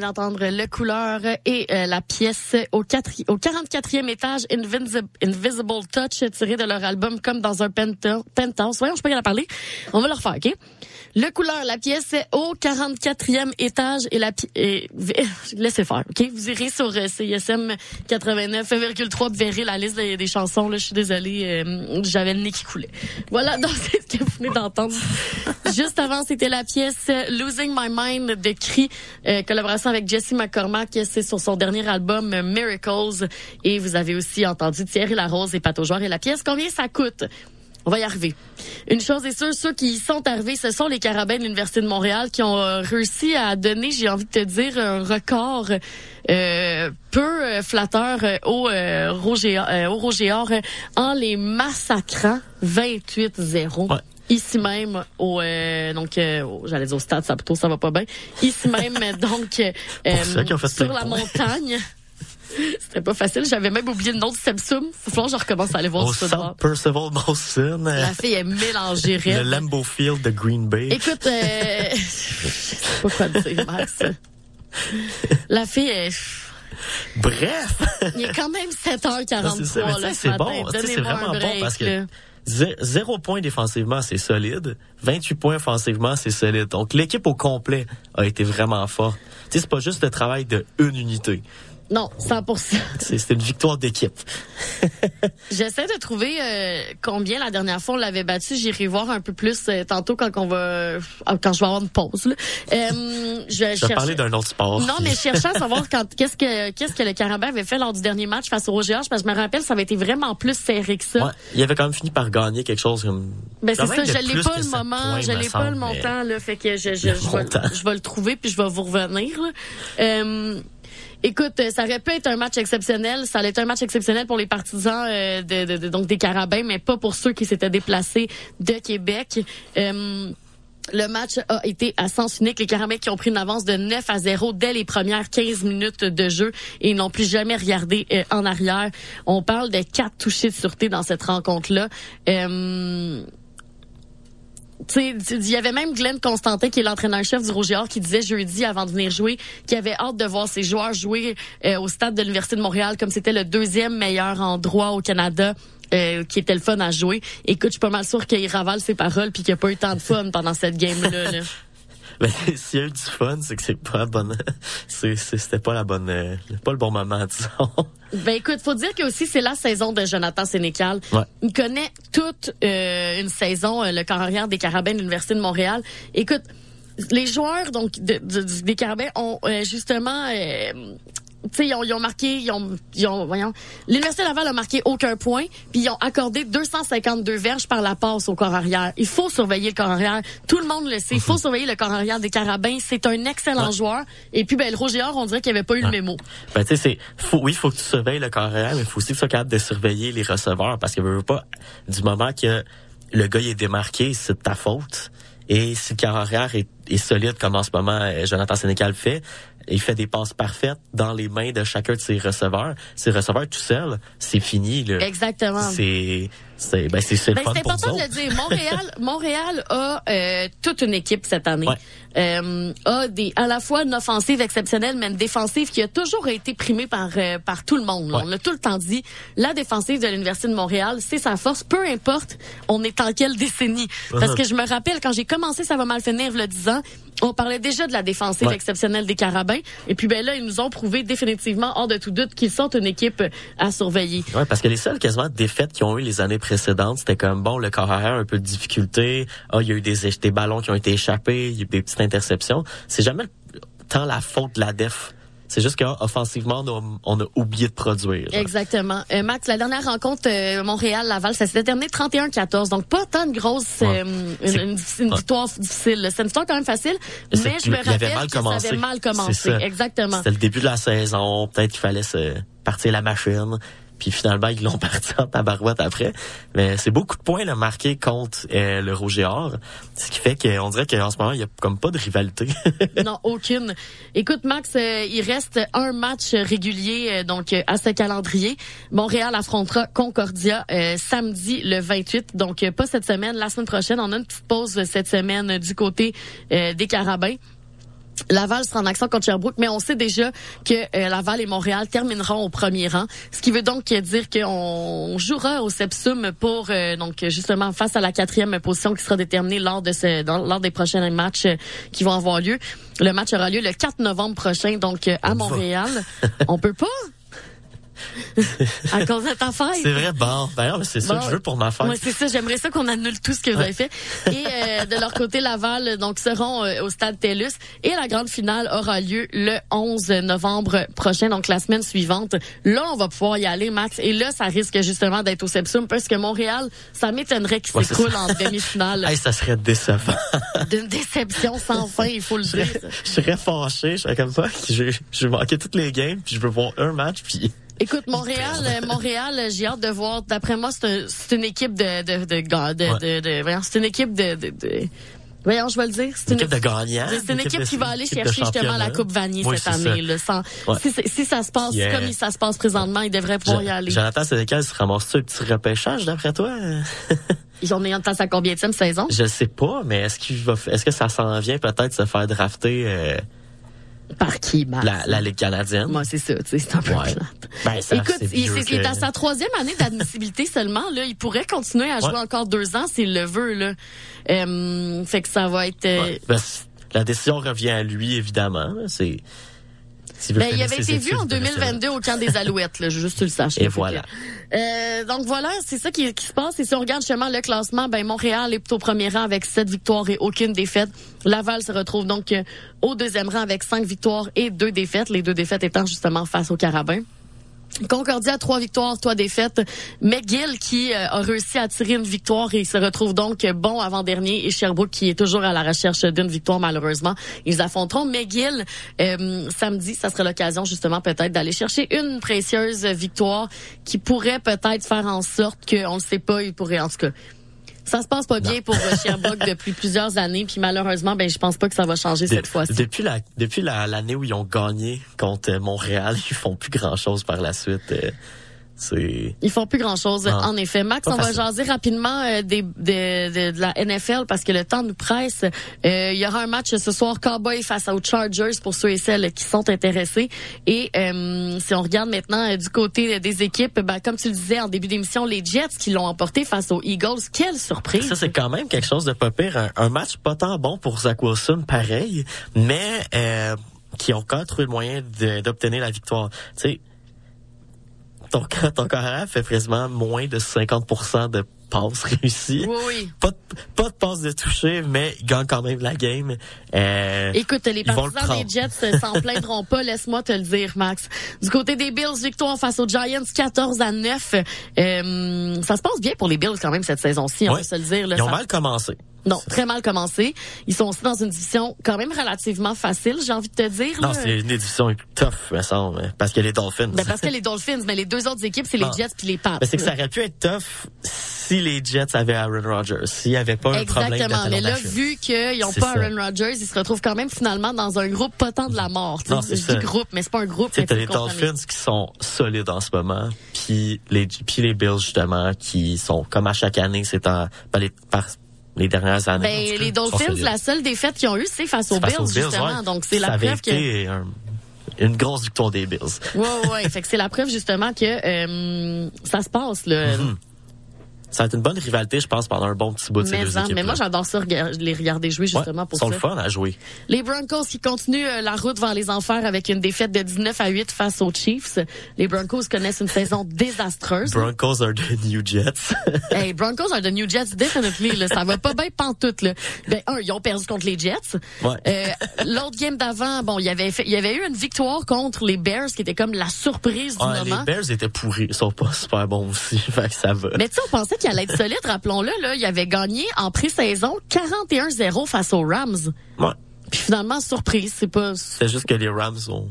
venez d'entendre le couleur et euh, la pièce au, quatri- au 44e étage, Invisible, Touch, tiré de leur album Comme dans un penthouse. Voyons, je sais pas qu'à parler. On va le refaire, OK? Le couleur, la pièce au 44e étage et la et, laissez faire, OK? Vous irez sur CISM 89,3 vous verrez la liste des, chansons. Là, je suis désolée, euh, j'avais le nez qui coulait. Voilà, donc c'est ce que vous venez d'entendre. Juste avant, c'était la pièce euh, Losing My Mind de Cri, euh, collaboration avec Jesse McCormack. C'est sur son dernier album euh, Miracles. Et vous avez aussi entendu Thierry Larose et Pato. Et la pièce, combien ça coûte? On va y arriver. Une chose est sûre, ceux qui y sont arrivés, ce sont les Carabins de l'Université de Montréal qui ont euh, réussi à donner, j'ai envie de te dire, un record euh, peu euh, flatteur euh, au, euh, Roger, au Roger Or, en les massacrant 28-0.
Ouais.
Ici même au euh, donc euh, j'allais dire au stade ça plutôt ça va pas bien ici même donc euh, sur la montagne c'était pas facile j'avais même oublié le nom de Sebsum faut que je recommence à aller voir
Au centre Percival Molson,
La fille est mélangée
le. Lambeau Field de Green Bay.
Écoute, euh, je sais pas quoi dire, Max. La fille est...
Bref,
Il est quand même 7h43
Non, c'est ça, bon, c'est vraiment bon parce que
là.
zé- zéro point défensivement, c'est solide. 28 points offensivement, c'est solide. Donc l'équipe au complet a été vraiment forte. Tu sais, c'est pas juste le travail de une unité.
Non, 100%.
C'est une victoire d'équipe.
J'essaie de trouver euh, combien la dernière fois on l'avait battu. J'irai voir un peu plus euh, tantôt quand on va euh, quand je vais avoir une pause. Là. Euh, je vais
parler d'un autre sport.
Non, mais je cherchais à savoir quand qu'est-ce que qu'est-ce que le Carabin avait fait lors du dernier match face au Roger H, parce que je me rappelle ça avait été vraiment plus serré que ça.
Ouais, il avait quand même fini par gagner quelque chose comme.
Ben c'est ça, je l'ai pas le moment,
points,
je l'ai pas le
semble,
montant là, fait que je je, je, vais, je vais le trouver puis je vais vous revenir. là. Euh, Écoute, ça aurait pu être un match exceptionnel. Ça allait être un match exceptionnel pour les partisans euh, de, de- de- donc des Carabins, mais pas pour ceux qui s'étaient déplacés de Québec. Euh, le match a été à sens unique. Les Carabins qui ont pris une avance de 9 à 0 dès les premières 15 minutes de jeu et n'ont plus jamais regardé euh, en arrière. On parle de quatre touchés de sûreté dans cette rencontre-là. Euh, il y avait même Glenn Constantin, qui est l'entraîneur-chef du Or, qui disait jeudi, avant de venir jouer, qu'il avait hâte de voir ses joueurs jouer euh, au stade de l'Université de Montréal, comme c'était le deuxième meilleur endroit au Canada. euh, qui était le fun à jouer. Écoute, je suis pas mal sûre qu'il ravale ses paroles puis qu'il n'y a pas eu tant de fun pendant cette game-là. là.
Mais s'il y a eu du fun, c'est que c'est pas la bonne. c'était pas la bonne, euh, pas le bon moment, disons.
Ben écoute, faut dire que aussi c'est la saison de Jonathan Sénécal.
Ouais.
Il connaît toute euh, une saison, euh, le corps arrière des Carabins de l'Université de Montréal. Écoute, les joueurs donc de- des Carabins ont euh, justement euh, tu sais, ils ont, ils ont marqué, ils ont, ils ont, voyons, l'Université Laval a marqué aucun point, puis ils ont accordé 252 verges par la passe au corps arrière. Il faut surveiller le corps arrière. Tout le monde le sait. Il faut surveiller le corps arrière des Carabins. C'est un excellent
Ouais.
joueur. Et puis, ben, le Roger Or, on dirait qu'il avait pas eu le mémo.
Ben, tu sais, c'est, faut, oui, faut que tu surveilles le carrière, mais il faut aussi que tu sois capable de surveiller les receveurs parce que, veux pas, du moment que le gars il est démarqué, c'est de ta faute. Et si le carrière est, est solide comme en ce moment euh, Jonathan Sénécal fait, il fait des passes parfaites dans les mains de chacun de ses receveurs. Ses receveurs tout seuls, c'est fini, là.
Exactement.
C'est, c'est, ben, c'est,
Ben, important de le dire. Montréal, Montréal a euh, toute une équipe cette année.
Ouais.
Euh, a des à la fois une offensive exceptionnelle, mais une défensive qui a toujours été primée par euh, par tout le monde.
Ouais.
On l'a tout le temps dit. La défensive de l'Université de Montréal, c'est sa force. Peu importe, on est en quelle décennie. Parce
Uh-huh.
que je me rappelle quand j'ai commencé, ça va mal finir, le 10 ans. On parlait déjà de la défensive
Ouais.
exceptionnelle des Carabins. Et puis ben là, ils nous ont prouvé définitivement, hors de tout doute, qu'ils sont une équipe à surveiller.
Ouais, parce que les seules quasiment défaites qu'ils ont eu les années précédentes, c'était comme bon, le corps arrière un peu de difficulté. Ah, il y a eu des, des ballons qui ont été échappés, il y a eu des petites interceptions. C'est jamais tant la faute de la def. C'est juste qu'offensivement, on, a- on a oublié de produire.
Exactement. Euh, Max, la dernière rencontre euh, Montréal-Laval, ça s'était terminé 31-14. Donc, pas tant de grosse...
Ouais.
euh, une,
ouais.
victoire difficile. C'est une victoire quand même facile, mais je me
il avait
rappelle
mal
que ça
commencé.
avait mal
C'est
commencé.
ça.
Exactement.
C'était le début de la saison. Peut-être qu'il fallait se partir la machine. Puis finalement, ils l'ont parti en tabarouette après. Mais c'est beaucoup de points là, marqués contre euh, le Rouge Or. Ce qui fait qu'on dirait qu'en ce moment, il y a comme pas de rivalité.
non, aucune. Écoute, Max, euh, il reste un match régulier euh, donc euh, à ce calendrier. Montréal affrontera Concordia euh, samedi le 28. Donc, euh, pas cette semaine, la semaine prochaine. On a une petite pause cette semaine du côté des Carabins. Laval sera en action contre Sherbrooke, mais on sait déjà que euh, Laval et Montréal termineront au premier rang, ce qui veut donc dire qu'on jouera au Sepsum pour euh, donc justement face à la quatrième position qui sera déterminée lors de ce dans- lors des prochains matchs euh, qui vont avoir lieu. Le match aura lieu le 4 novembre prochain, donc à. Montréal. on peut pas? à cause de ta fête.
C'est vrai, bon. D'ailleurs, mais c'est ça
Bon.
que je veux pour ma fête.
Oui, c'est ça. J'aimerais ça qu'on annule tout ce que vous avez fait. Et euh, de leur côté, Laval donc seront euh, au stade TELUS et la grande finale aura lieu le 11 novembre prochain, donc la semaine suivante. Là, on va pouvoir y aller, Max. Et là, ça risque justement d'être au Sepsum parce que Montréal, ça m'étonnerait qu'il
Ouais,
s'écroule en demi-finale.
Hey, ça serait décevant.
D'une déception sans fin, il faut le dire.
je serais fâché. Je serais comme ça. Vais manquer toutes les games, puis je veux voir un match, puis
Écoute, Montréal, Montréal, j'ai hâte de voir. D'après moi, c'est un- une équipe de de de, de, de,
Ouais.
de- de- voyons, c'est une équipe de, de, de- voyons, je vais le dire. C'est
une équipe de gagnants.
C'est une équipe qui va aller chercher justement la. Coupe Vanier
Oui,
cette année. Là, sans-
Ouais.
si, ça se passe
Yeah.
comme ça se passe présentement, ils devraient pouvoir y aller.
Jonathan Sénécal se ramasse-tu un petit repêchage d'après toi?
Ils ont en à combien de saison?
Je sais pas, mais est-ce qu'il va, est-ce que ça s'en vient peut-être se faire drafter euh,
Par qui, Max?
la, la Ligue canadienne?
Moi, c'est ça, tu sais, c'est un peu
Ouais. Ben, ça,
Écoute,
c'est
il, il est à sa troisième année d'admissibilité seulement. Là, il pourrait continuer à jouer
Ouais.
encore deux ans s'il le veut. Là. Euh, fait que ça va être. euh,
Ouais. Ben, la décision revient à lui, évidemment. C'est.
Ben, il avait été vu en
il devrait
2022 au camp des Alouettes, là, juste tu le saches.
Et voilà.
que, euh, donc voilà, c'est ça qui, qui se passe. Et si on regarde justement le classement, ben Montréal est au premier rang avec sept victoires et aucune défaite. Laval se retrouve donc euh, au deuxième rang avec cinq victoires et deux défaites. Les deux défaites étant justement face aux Carabins. Concordia, trois victoires, trois défaites. McGill qui euh, a réussi à tirer une victoire et se retrouve donc bon avant-dernier. Et Sherbrooke qui est toujours à la recherche d'une victoire malheureusement. Ils affronteront McGill euh, samedi. Ça serait l'occasion justement peut-être d'aller chercher une précieuse victoire qui pourrait peut-être faire en sorte que, on ne sait pas, il pourrait en tout cas. Ça se passe pas bien pour euh, Sherbrooke depuis plusieurs années, puis malheureusement, ben je pense pas que ça va changer
De-
cette fois-ci.
Depuis la depuis la- l'année où ils ont gagné contre Montréal, ils font plus grand chose par la suite. euh, C'est
Ils font plus grand chose,
Non.
en effet. Max, on va jaser rapidement euh, des, de, de- de la NFL parce que le temps nous presse. Euh, il y aura un match ce soir, Cowboy face aux Chargers pour ceux et celles qui sont intéressés. Et euh, si on regarde maintenant euh, du côté des équipes, ben, comme tu le disais en début d'émission, les Jets qui l'ont emporté face aux Eagles. Quelle surprise!
Ça, c'est quand même quelque chose de pas pire. Un, un match pas tant bon pour Zach Wilson, pareil, mais euh, qui ont quand même trouvé le moyen d'obtenir la victoire. Tu sais, ton, ton carrière fait quasiment moins de 50% de passes réussies.
Oui, oui.
Pas de, pas de passes de toucher, mais il gagne quand même la game. Euh,
Écoute, les
Ils le
partisans des. Jets euh, s'en plaindront pas, laisse-moi te le dire, Max. Du côté des Bills, victoire face aux Giants, 14 à 9. Euh, ça se passe bien pour les Bills quand même cette saison-ci, on
Ouais.
va se le dire. Là,
ils ont
Ça-
mal commencé.
Non, très mal commencé. Ils sont aussi dans une division quand même relativement facile, j'ai envie de te dire.
Non, c'est une édition tough, me semble, parce qu'il y a les Dolphins.
Ben, parce que les Dolphins, mais les deux autres équipes, c'est les
Non.
Jets puis les Pats.
Mais c'est que ça aurait pu être tough si les Jets avaient Aaron Rodgers, s'il n'y avait pas un problème
Exactement. Mais là, vu qu'ils n'ont
C'est
pas
ça.
Aaron Rodgers, ils se retrouvent quand même finalement dans un groupe pas tant de la mort.
Non, c'est ça.
groupe, mais c'est pas un groupe. Faut
les. Dolphins qui sont solides en ce moment, puis les puis les Bills justement qui sont comme à chaque année, c'est en par les par les dernières années. en
Ben, les Dolphins, la seule défaite qu'ils ont eue, c'est face aux
face
Bills,
aux Bills,
justement.
ouais.
Donc, c'est la preuve que...
un- une grosse victoire des Bills.
Ouais, ouais. fait que c'est la preuve, justement, que euh, ça se passe, là.
Ça va être une bonne rivalité, je pense, pendant un bon petit bout de ces
Mais,
deux
hein,
équipes.
mais moi, j'adore ça, les regarder jouer, justement,
ouais,
pour
ils sont
ça.
le fun à jouer.
Les Broncos qui continuent euh, la route vers les enfers avec une défaite de 19 à 8 face aux Chiefs. Les Broncos connaissent une saison désastreuse.
Broncos are the New Jets.
hey, Broncos are the New Jets, definitely. Là, ça va pas bien pantoute. Là. Ben, un, ils ont perdu contre les Jets.
Ouais.
Euh, L'autre game d'avant, bon, il y avait il y avait eu une victoire contre les Bears qui était comme la surprise du
Ouais, les
moment.
Bears étaient pourris, ils sont pas super bons aussi, fait que ça va.
Mais tu sais, on pensait qu'il allait être solide, rappelons-le. Là, il avait gagné en pré-saison 41-0 face aux Rams. Puis finalement, surprise, c'est pas...
C'est juste que les Rams ont,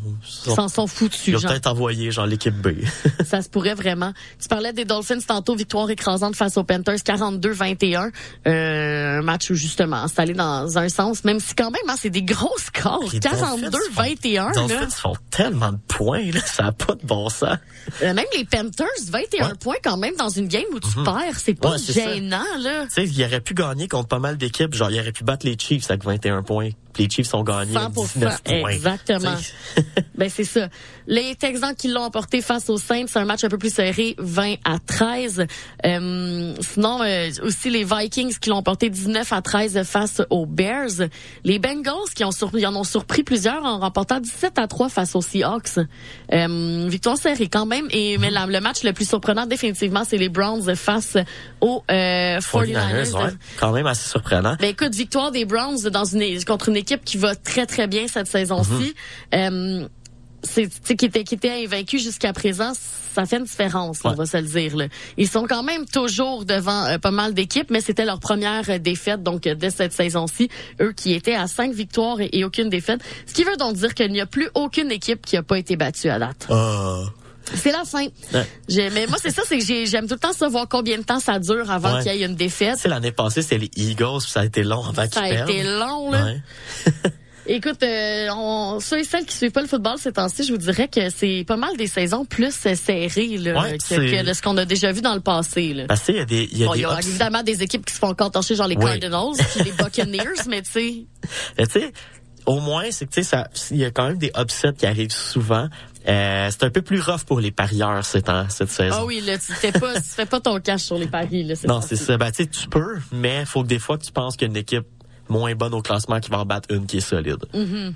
Ils s'en sont foutus,
ils ont peut-être envoyé genre l'équipe B.
Ça se pourrait vraiment. Tu parlais des Dolphins tantôt, victoire écrasante face aux Panthers, 42-21. Euh, un match où justement, c'est allé dans un sens, même si quand même, hein, c'est des gros scores.
Les Dolphins
42-21.
Les. Dolphins font tellement de points, là, ça n'a pas de bon sens.
Euh, même les Panthers, 21
Ouais.
points quand même dans une game où tu perds. C'est pas
Ouais, c'est ça.
gênant, là.
Tu sais, il aurait pu gagner contre pas mal d'équipes, genre il aurait pu battre les Chiefs avec 21 points. Les Chiefs ont gagné
100%,
19 points.
exactement. Ben c'est ça. Les Texans qui l'ont emporté face aux Saints, c'est un match un peu plus serré, 20 à 13. Euh, sinon euh, aussi les Vikings qui l'ont emporté 19 à 13 face aux Bears. Les Bengals qui ont surpris, en ont surpris plusieurs en remportant 17 à 3 face aux Seahawks. Euh, victoire serrée quand même. Et mais la- le match le plus surprenant définitivement, c'est les Browns face aux euh,
49ers,
49ers.
ouais, quand même assez surprenant.
Ben écoute, victoire des Browns dans une contre une équipe qui va très très bien cette saison-ci. Euh, c'est tu sais, qui était qui était invaincu jusqu'à présent, ça fait une différence, on va se le dire. Là. Ils sont quand même toujours devant euh, pas mal d'équipes, mais c'était leur première euh, défaite donc euh, de cette saison-ci. Eux qui étaient à cinq victoires et, et aucune défaite, ce qui veut donc dire qu'il n'y a plus aucune équipe qui a pas été battue à date.
Ah.
C'est la fin.
Ouais.
Mais moi c'est ça, c'est que j'ai- j'aime tout le temps savoir combien de temps ça dure avant
Ouais.
qu'il y ait une défaite.
Tu sais, l'année passée, c'était les Eagles, puis ça a été long avant qu'ils
Ça a
perdent.
été long là.
Ouais.
Écoute, euh, on, ceux et celles qui suivent pas le football ces temps-ci, je vous dirais que c'est pas mal des saisons plus euh, serrées là,
Ouais,
que,
c'est-
ce qu'on a déjà vu dans le passé. Là.
Parce sais, il y a des, il y a
Bon,
des
y a évidemment des équipes qui se font encore torcher, genre les
Oui.
Cardinals puis les Buccaneers, mais tu sais,
tu sais, au moins, c'est que tu sais, ça, il y a quand même des upsets qui arrivent souvent. Euh, c'est un peu plus rough pour les parieurs cette, cette saison.
ah oui, là, tu fais pas, tu fais pas ton cash sur les paris là.
Non, c'est ça. Ben, tu peux, mais faut que des fois tu penses qu'il y a une équipe moins bonne au classement qui va en battre une qui est solide.
Mm.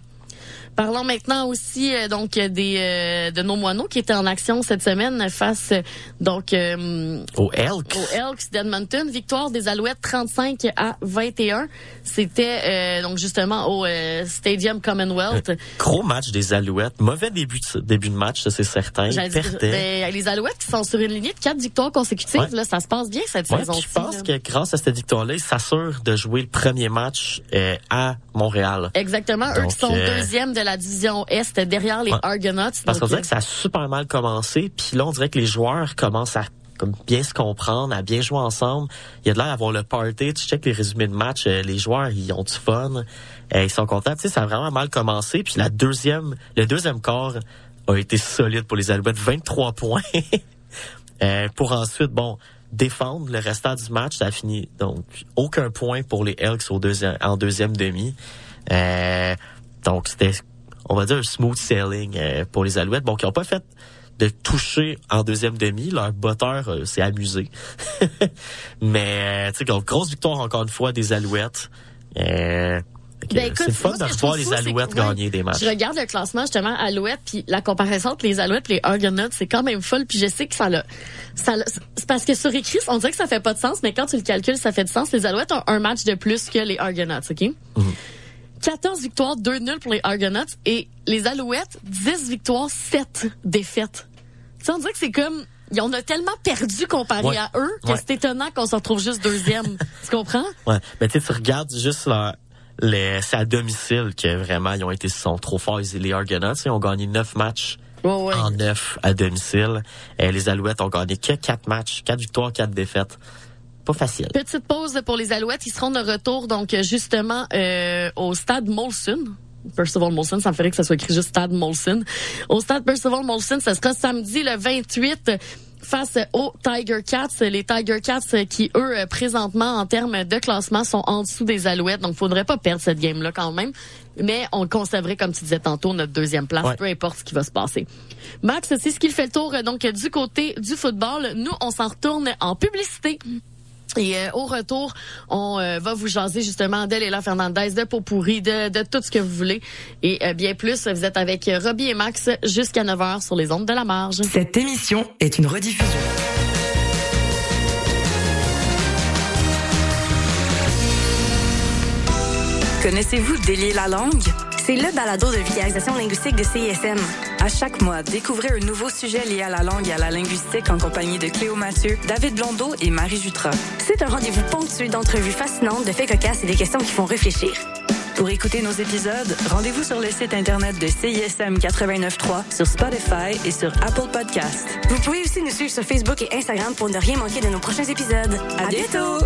Parlons maintenant aussi euh, donc des euh, de nos moineaux qui étaient en action cette semaine face euh, donc euh,
Au Elk.
aux Elks d'Edmonton. Victoire des Alouettes 35 à 21. C'était euh, donc justement au euh, Stadium Commonwealth.
Gros match des Alouettes. Mauvais début de, début de match, ça c'est certain.
Dire, ben, les Alouettes qui sont sur une lignée de quatre victoires consécutives,
Ouais.
là, ça se passe bien cette
Ouais,
saison
je pense que grâce à cette victoire-là, ils s'assurent de jouer le premier match euh, à Montréal.
Exactement, eux qui sont deuxième de la division Est derrière les
Ouais.
Argonauts.
Parce qu'on dirait que ça a super mal commencé, puis là on dirait que les joueurs commencent à comme bien se comprendre, à bien jouer ensemble. Il y a de l'air d'avoir le party. Tu check les résumés de match, euh, les joueurs ils ont du fun, Euh, ils sont contents. Tu sais, ça a vraiment mal commencé. Puis la deuxième, le deuxième quart a été solide pour les Alouettes, 23 points. Euh, pour ensuite, bon, défendre le restant du match, ça a fini donc aucun point pour les Elks au deuxième, en deuxième demi. Euh, donc c'était, on va dire, un smooth sailing euh, pour les Alouettes. Bon, qui n'ont pas fait de toucher en deuxième demi. Leur botteur euh, s'est amusé. Mais, euh, tu sais, grosse victoire encore une fois des Alouettes. Euh,
Ben,
c'est fun de voir les
fou, c'est que,
Alouettes
ouais,
gagner des matchs.
Je regarde le classement justement Alouettes puis la comparaison entre les Alouettes et les Argonauts, c'est quand même folle puis je sais que ça l'a ça c'est parce que sur écrit, on dirait que ça fait pas de sens mais quand tu le calcules, ça fait du sens. Les Alouettes ont un match de plus que les Argonauts, OK? 14 victoires, 2 nuls pour les Argonauts et les Alouettes 10 victoires, 7 défaites. Tu sais, on dirait que c'est comme en ont tellement perdu comparé
Ouais.
à eux que
Ouais.
c'est étonnant qu'on se retrouve juste deuxième. tu comprends?
Ouais, mais tu sais, tu regardes juste leur, les, c'est à domicile que vraiment ils ont été sont trop forts. Les Argonauts, ils ont gagné neuf matchs
Ouais ouais.
en neuf à domicile. Et les Alouettes ont gagné que quatre matchs, quatre victoires, quatre défaites. Pas facile.
Petite pause pour les Alouettes. Ils seront de retour, donc, justement, euh, au stade Molson. Percival Molson, ça me ferait que ça soit écrit juste stade Molson. Au stade Percival Molson, ça sera samedi le 28 face aux Tiger Cats. Les Tiger Cats qui, eux, présentement, en termes de classement, sont en dessous des Alouettes. Donc, faudrait pas perdre cette game-là quand même. Mais on conserverait, comme tu disais tantôt, notre deuxième place,
Ouais.
peu importe ce qui va se passer. Max, c'est ce qui fait le tour, donc, du côté du football. Nous, on s'en retourne en publicité. Et euh, au retour, on euh, va vous jaser justement de Léla Fernandez, de Pourri, de, de tout ce que vous voulez. Et euh, bien plus, vous êtes avec Robbie et Max jusqu'à 9h sur les ondes de la marge.
Cette émission est une rediffusion.
Connaissez-vous Délier la langue? C'est le balado de vulgarisation linguistique de CISM. À chaque mois, découvrez un nouveau sujet lié à la langue et à la linguistique en compagnie de Cléo Mathieu, David Blondeau et Marie Jutra.
C'est un rendez-vous ponctué d'entrevues fascinantes, de faits cocasses et des questions qui font réfléchir.
Pour écouter nos épisodes, rendez-vous sur le site internet de CISM 89.3, sur Spotify et sur Apple Podcast.
Vous pouvez aussi nous suivre sur Facebook et Instagram pour ne rien manquer de nos prochains épisodes.
À bientôt!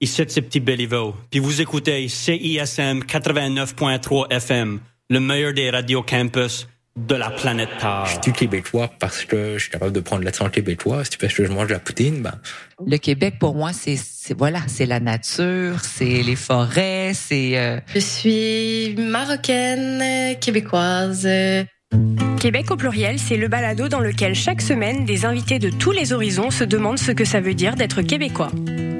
ici c'est Petit Béliveau, puis vous écoutez CISM 89.3 FM, le meilleur des radios campus de la planète Terre.
Je suis québécois parce que je suis capable de prendre l'accent québécois. Si parce que je mange de la poutine, ben.
Le Québec, pour moi, c'est c'est- voilà, c'est la nature, c'est les forêts, c'est. euh,
Je suis marocaine, euh, québécoise.
Québec au pluriel, c'est le balado dans lequel chaque semaine, des invités de tous les horizons se demandent ce que ça veut dire d'être québécois.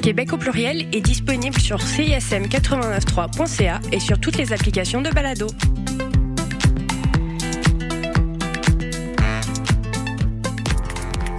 Québec au pluriel est disponible sur cism893.ca et sur toutes les applications de balado.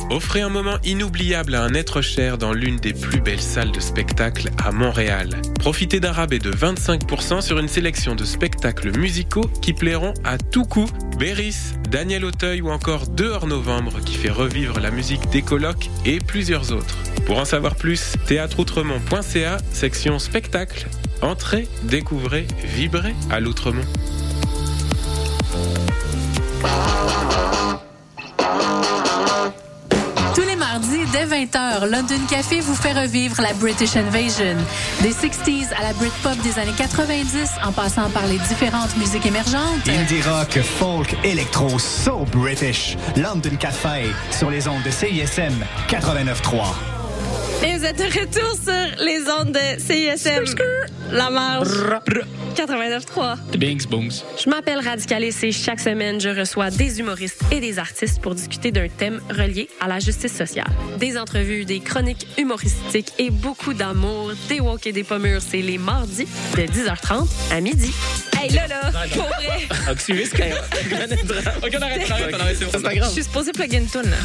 Offrez un moment inoubliable à un être cher dans l'une des plus belles salles de spectacle à Montréal. Profitez d'un rabais de 25% sur une sélection de spectacles musicaux qui plairont à tout coup. Béris, Daniel Auteuil ou encore Dehors Novembre qui fait revivre la musique des colocs et plusieurs autres. Pour en savoir plus, théâtreoutremont.ca, section spectacle. Entrez, découvrez, vibrez à l'Outremont.
Dès 20h, London Café vous fait revivre la British Invasion. Des 60s à la Britpop des années 90, en passant par les différentes musiques émergentes.
Indie rock, folk, électro, so British. London Café sur les ondes de CISM 89.3.
Et vous êtes de retour sur les ondes de CISM. La marge. 89.3.
The Bings Booms.
Je m'appelle Radicalis et chaque semaine, je reçois des humoristes et des artistes pour discuter d'un thème relié à la justice sociale. Des entrevues, des chroniques humoristiques et beaucoup d'amour, des walk et des pommures. C'est les mardis de 10h30 à midi. Hey, là, là, pour vrai.
Ok, on arrête, on arrête, on arrête.
Je suis supposée plugger une toune, là.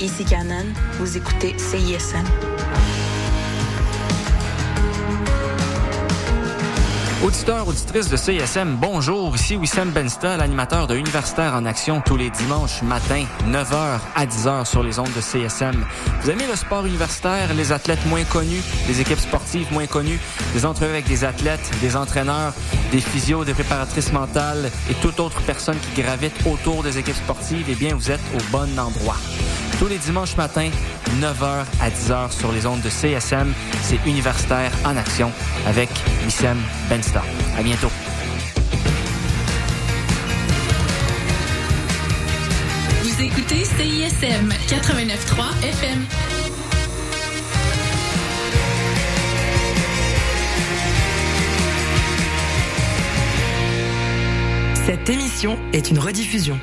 Ici Canon. Vous écoutez CISM.
Auditeurs, auditrices de CISM, bonjour. Ici Wissam Bensta, l'animateur de Universitaire en action tous les dimanches matin, 9h à 10h sur les ondes de CSM. Vous aimez le sport universitaire, les athlètes moins connus, les équipes sportives moins connues, des entrevues avec des athlètes, des entraîneurs, des physios, des préparatrices mentales et toute autre personne qui gravite autour des équipes sportives, eh bien, vous êtes au bon endroit. Tous les dimanches matins, 9h à 10h sur les ondes de CSM, c'est Universitaire en action avec Wissem À bientôt.
Vous écoutez CISM 89.3 FM.
Cette émission est une rediffusion.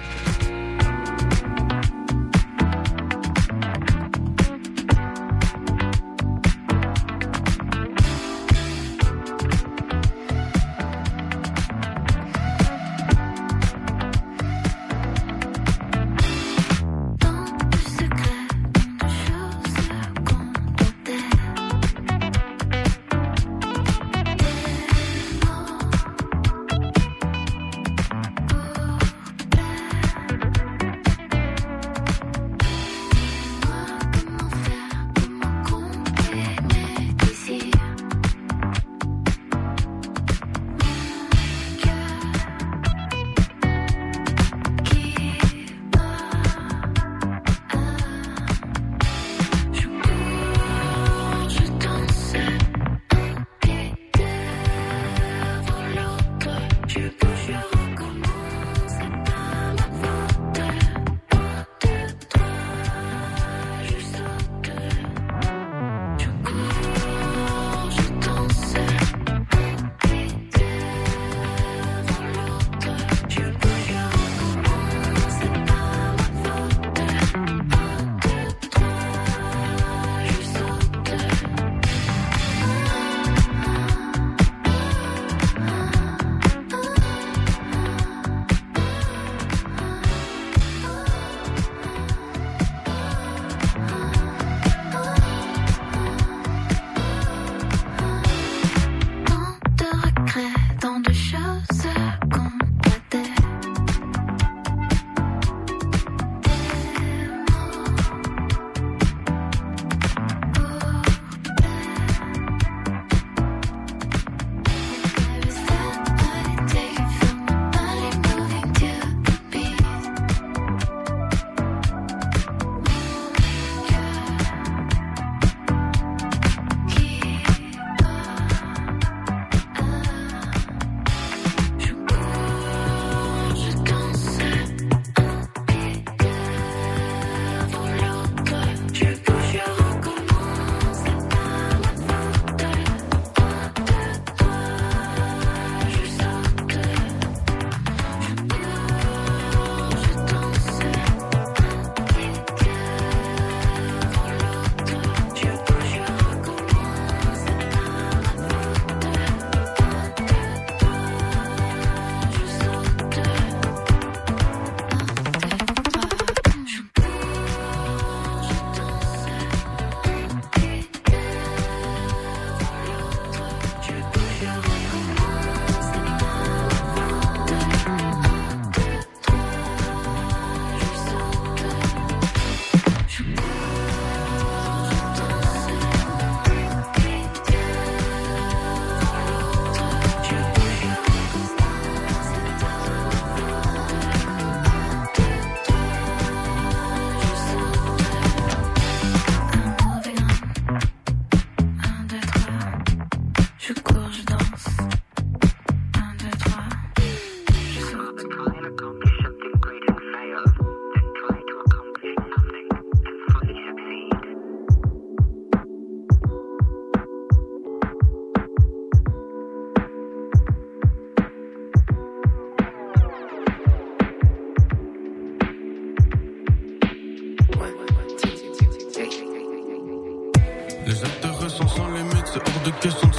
Cette heure sans les c'est hors de question.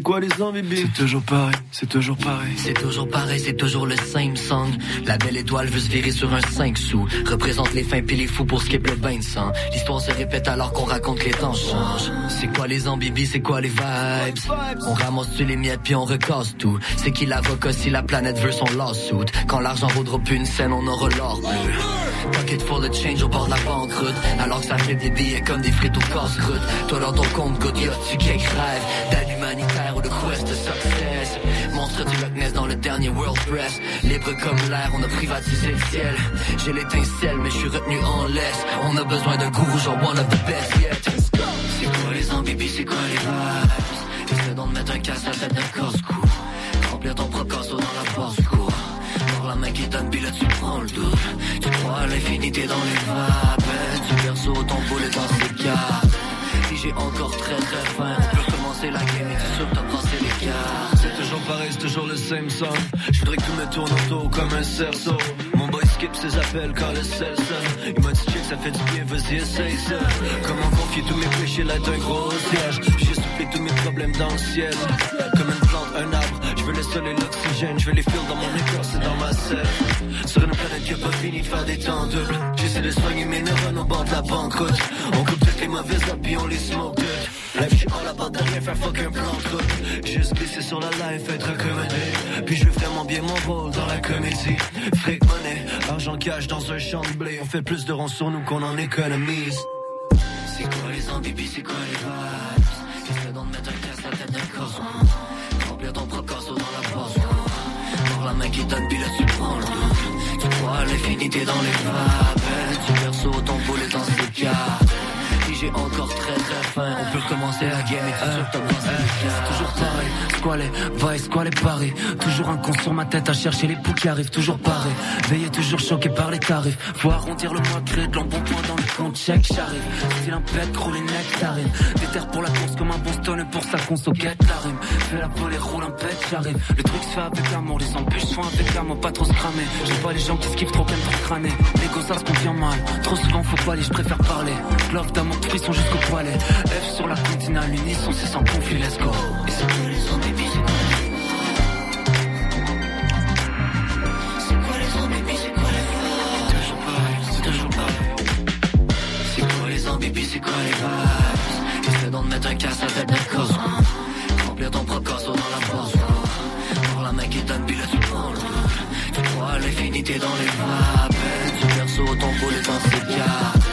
C'est
quoi les ambibi C'est toujours pareil, c'est toujours pareil.
C'est toujours pareil, c'est toujours le same song. La belle étoile veut se virer sur un 5 sous. Représente les fins pis les fous pour skip le bain de sang. L'histoire se répète alors qu'on raconte que les temps changent. C'est quoi les ambibis, c'est quoi les vibes? On ramasse-tu les miettes puis on recasse tout. C'est qui l'avocat si la planète veut son lawsuit? Quand l'argent vaudra plus une scène, on aura l'or bleu. Pocket full of change au bord de la banqueroute. Alors que ça fait des billets comme des frites au casse-croûte. Toi dans ton compte, y a-tu quelque rêve d'aide success Monstre du Loch dans le dernier World Press. Libre comme l'air, on a privatisé le ciel. J'ai l'étincelle, mais je suis retenu en laisse. On a besoin d'un gourou, genre one of the best yet. C'est quoi les ambibis, c'est quoi les vibes? Essaie donc de mettre un casse à tête d'un casse-cou. Remplir ton propre dans la force court. Voir la main qui donne, puis tu prends le double. Tu crois l'infinité dans les vapes. Tu perso ton boulet dans ses cartes. Si j'ai encore très très faim, commencer la game et tu sûr que t'as les.
C'est toujours pareil, c'est toujours le same song. Je voudrais que tout me tourne autour comme un cerceau. Mon boy skip ses appels quand le sel. Il m'a dit check, ça fait du bien, vas-y, essaye ça. Comment confier tous mes péchés là d'un gros siège. J'ai soufflé tous mes problèmes dans le ciel. Comme une plante, un arbre. Je veux le sol et l'oxygène. Je veux les fils dans mon écorce et dans ma selle. Sur une planète qui a pas fini de faire des temps doubles. J'essaie de soigner mes neurones au bord de la banqueroute. On coupe les mauvaises up puis on les smoke toutes. Life, je suis all about de rien faire fuck un plan de. Juste glisser sur la life, être accommodé. Puis je vraiment bien mon rôle dans la comédie. Fric money, argent cash dans un champ de blé. On fait plus de ronds sur nous qu'on en économise.
C'est quoi les ambibis, c'est quoi les vibes? Essaie donc de mettre un casse la tête d'un corps? Remplir ton propre casseau dans la force Voir la main qui donne, puis là tu prends le Tu crois l'infinité dans les vapes Tu perso ton boulet dans ses cartes j'ai encore très très faim. On peut recommencer la game et sûr que t'as passé les cartes
Toujours pareil, les vices, quoi les paris. Toujours un con sur ma tête à chercher les poux qui arrivent Toujours pareil, veillé toujours choqué par les tarifs. Faut arrondir le mois, créer de l'embonpoint dans le compte check J'arrive, style un pet, rouler nectarine. Déterre pour la course comme un Boston pour sa conso get la rime. Fais la volée, roule un pet, j'arrive. Le truc se fait avec l'amour, les embûches sont avec l'amour Pas trop se cramer, j'aime pas les gens qui skiffent trop plein pour crâner L'égo ça se confie mal, trop souvent faut pas aller, je préfère parler. Love d'amour, de frisson jusqu'au poilet F sur la contine à l'unisson, c'est sans conflit, let's go. Et c'est quoi
les vibes? Essaie donc de mettre un casse à tête d'un corps Remplir ton propre casseau dans la force. Voir la main qui donne, puis le double Tu crois l'infinité dans les vapes Tu perso ton boulet dans ses cartes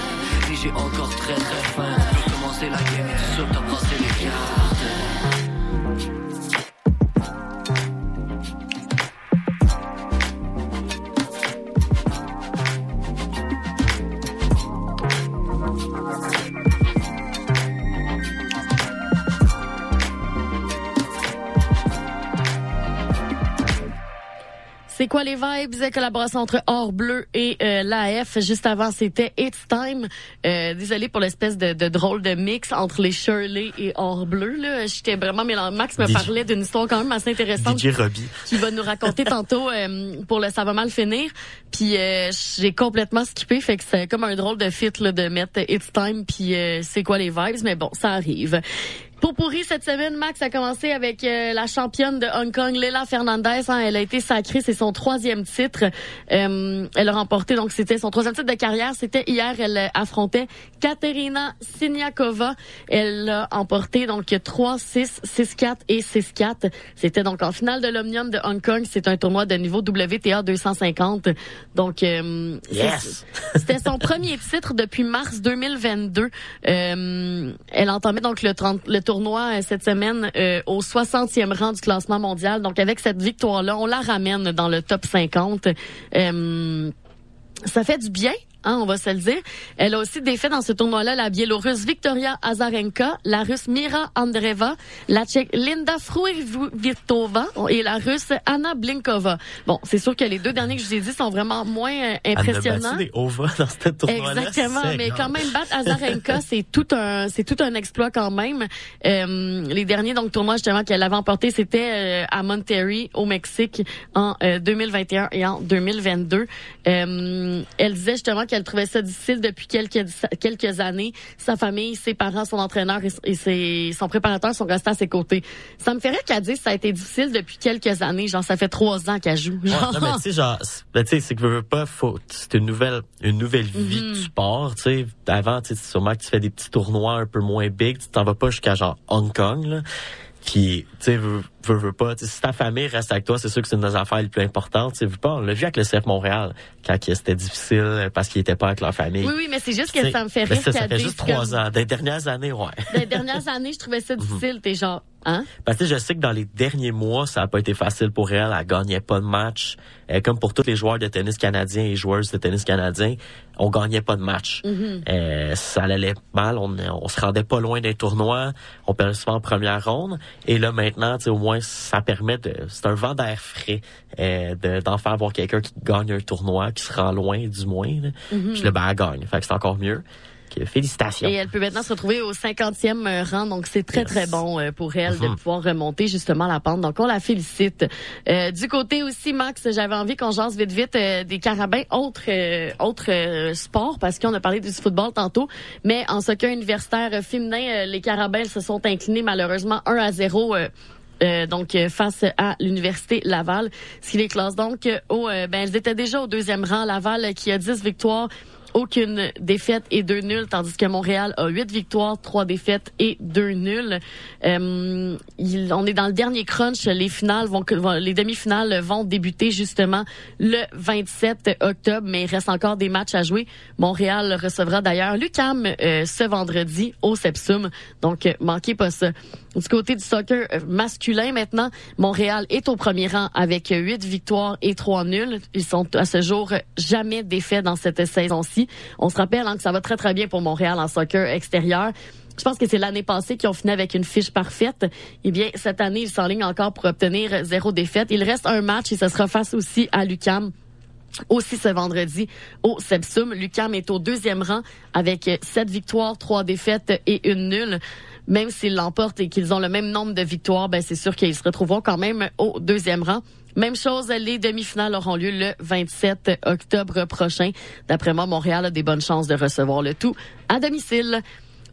Si j'ai encore très très faim. Peut commencer la et sûr que t'as passé les cartes
C'est quoi les vibes? Collaboration entre Or Bleu et euh, l'AF. Juste avant, c'était It's Time. Euh, désolé pour l'espèce de, de drôle de mix entre les Shirley et Or Bleu. Là, j'étais vraiment mélangé. Max me
DJ
parlait d'une histoire quand même assez intéressante
DJ Robbie.
qui va nous raconter tantôt euh, pour le ça va mal finir. Puis euh, j'ai complètement skippé, fait que c'est comme un drôle de fit là, de mettre It's Time puis euh, c'est quoi les vibes, mais bon, ça arrive. Pour pourri cette semaine, Max a commencé avec euh, la championne de Hong Kong, Leila Fernandez. hein. elle a été sacrée, c'est son troisième titre. Euh, elle a remporté, donc c'était son troisième titre de carrière. C'était hier, elle euh, affrontait Katerina Siniakova. Elle a emporté donc 3-6, 6-4 et 6-4. C'était donc en finale de l'Omnium de Hong Kong. C'est un tournoi de niveau WTA 250. Donc, euh,
Yes!
c'était son premier titre depuis mars 2022. Euh, elle entamait donc le, 30 le tournoi euh, cette semaine euh, au 60e rang du classement mondial. Donc avec cette victoire-là, on la ramène dans le top 50. Euh, ça fait du bien. Hein, on va se le dire. Elle a aussi défait dans ce tournoi-là la Biélorusse Victoria Azarenka, la Russe Mira Andreeva, la Tchèque Linda Fruivitova et la Russe Anna Blinkova. Bon, c'est sûr que les deux derniers que je vous ai dit sont vraiment moins euh,
Elle a
impressionnants.
battu des dans ce tournoi-là.
Exactement, mais quand même battre Azarenka, c'est tout un c'est tout un exploit quand même. Euh, les derniers donc tournois justement qu'elle avait emporté, c'était euh, à Monterrey au Mexique en euh, 2021 et en 2022. Euh, elle disait justement qu'elle qu'elle trouvait ça difficile depuis quelques quelques années. Sa famille, ses parents, son entraîneur et, et ses, son préparateur sont restés à ses côtés. Ça me ferait qu'elle dise que ça a été difficile depuis quelques années. Genre, ça fait trois ans qu'elle joue.
Ouais,
Genre.
non, mais tu sais, genre, c'est- ben, tu sais, c'est que veux, veux pas, faut, c'est une nouvelle, une nouvelle vie
Mhm.
que tu pars, tu sais. Avant, tu sais, sûrement que tu fais des petits tournois un peu moins big, tu t'en vas pas jusqu'à genre Hong Kong, là. Puis, tu sais, veux, veux, pas, si ta famille reste avec toi, c'est sûr que c'est une des affaires les plus importantes, tu veux pas. On l'a vu avec le CF Montréal, quand c'était difficile parce qu'ils étaient pas avec leur famille.
Oui, oui, mais c'est juste que ça me fait rire
ça, fait juste trois ans. Des dernières années, ouais.
Les dernières années, je trouvais ça
Mhm.
difficile. T'es genre, hein?
Parce que je sais que dans les derniers mois, ça a pas été facile pour elle. Elle gagnait pas de match. Euh, comme pour tous les joueurs de tennis canadiens et joueuses de tennis canadiens, on gagnait pas de match.
Mhm.
Euh, ça allait mal. On, on se rendait pas loin des tournois. On perdait souvent en première ronde. Et là, maintenant, tu sais, au moins, ça permet de... C'est un vent d'air frais euh, de- d'en faire voir quelqu'un qui gagne un tournoi, qui se rend loin, du moins. Là. Puis là, ben, elle gagne. Fait que c'est encore mieux. Que félicitations.
Et elle peut maintenant se retrouver au 50e rang, donc c'est très très bon euh, pour elle de
Mhm.
pouvoir remonter justement la pente. Donc on la félicite. Euh, du côté aussi, Max, j'avais envie qu'on jase vite vite euh, des carabins, autres euh, autres euh, sports, parce qu'on a parlé du football tantôt, mais en soccer universitaire euh, féminin, euh, les carabins se sont inclinés malheureusement 1 à 0. Euh, donc euh, face à l'université Laval, ce qui les classe donc euh, au ben elles étaient déjà au deuxième rang. Laval qui a 10 victoires aucune défaite et deux nuls, tandis que Montréal a huit victoires, trois défaites et deux nuls. Euh, on est dans le dernier crunch. Les finales vont, les demi-finales vont débuter justement le 27 octobre, mais il reste encore des matchs à jouer. Montréal recevra d'ailleurs l'UCAM euh, ce vendredi au Sepsum, donc euh, manquez pas ça. Du côté du soccer euh, masculin maintenant, Montréal est au premier rang avec huit victoires et trois nuls. Ils sont à ce jour jamais défaits dans cette saison-ci. On se rappelle hein, que ça va très très bien pour Montréal en soccer extérieur. Je pense que c'est l'année passée qu'ils ont fini avec une fiche parfaite. Eh bien, cette année, ils s'enlignent encore pour obtenir zéro défaite. Il reste un match et ce sera face aussi à l'UCAM aussi ce vendredi au Sepsum. Lucam est au deuxième rang avec sept victoires, trois défaites et une nulle. Même s'ils l'emportent et qu'ils ont le même nombre de victoires, ben c'est sûr qu'ils se retrouveront quand même au deuxième rang. Même chose, les demi-finales auront lieu le 27 octobre prochain. D'après moi, Montréal a des bonnes chances de recevoir le tout à domicile.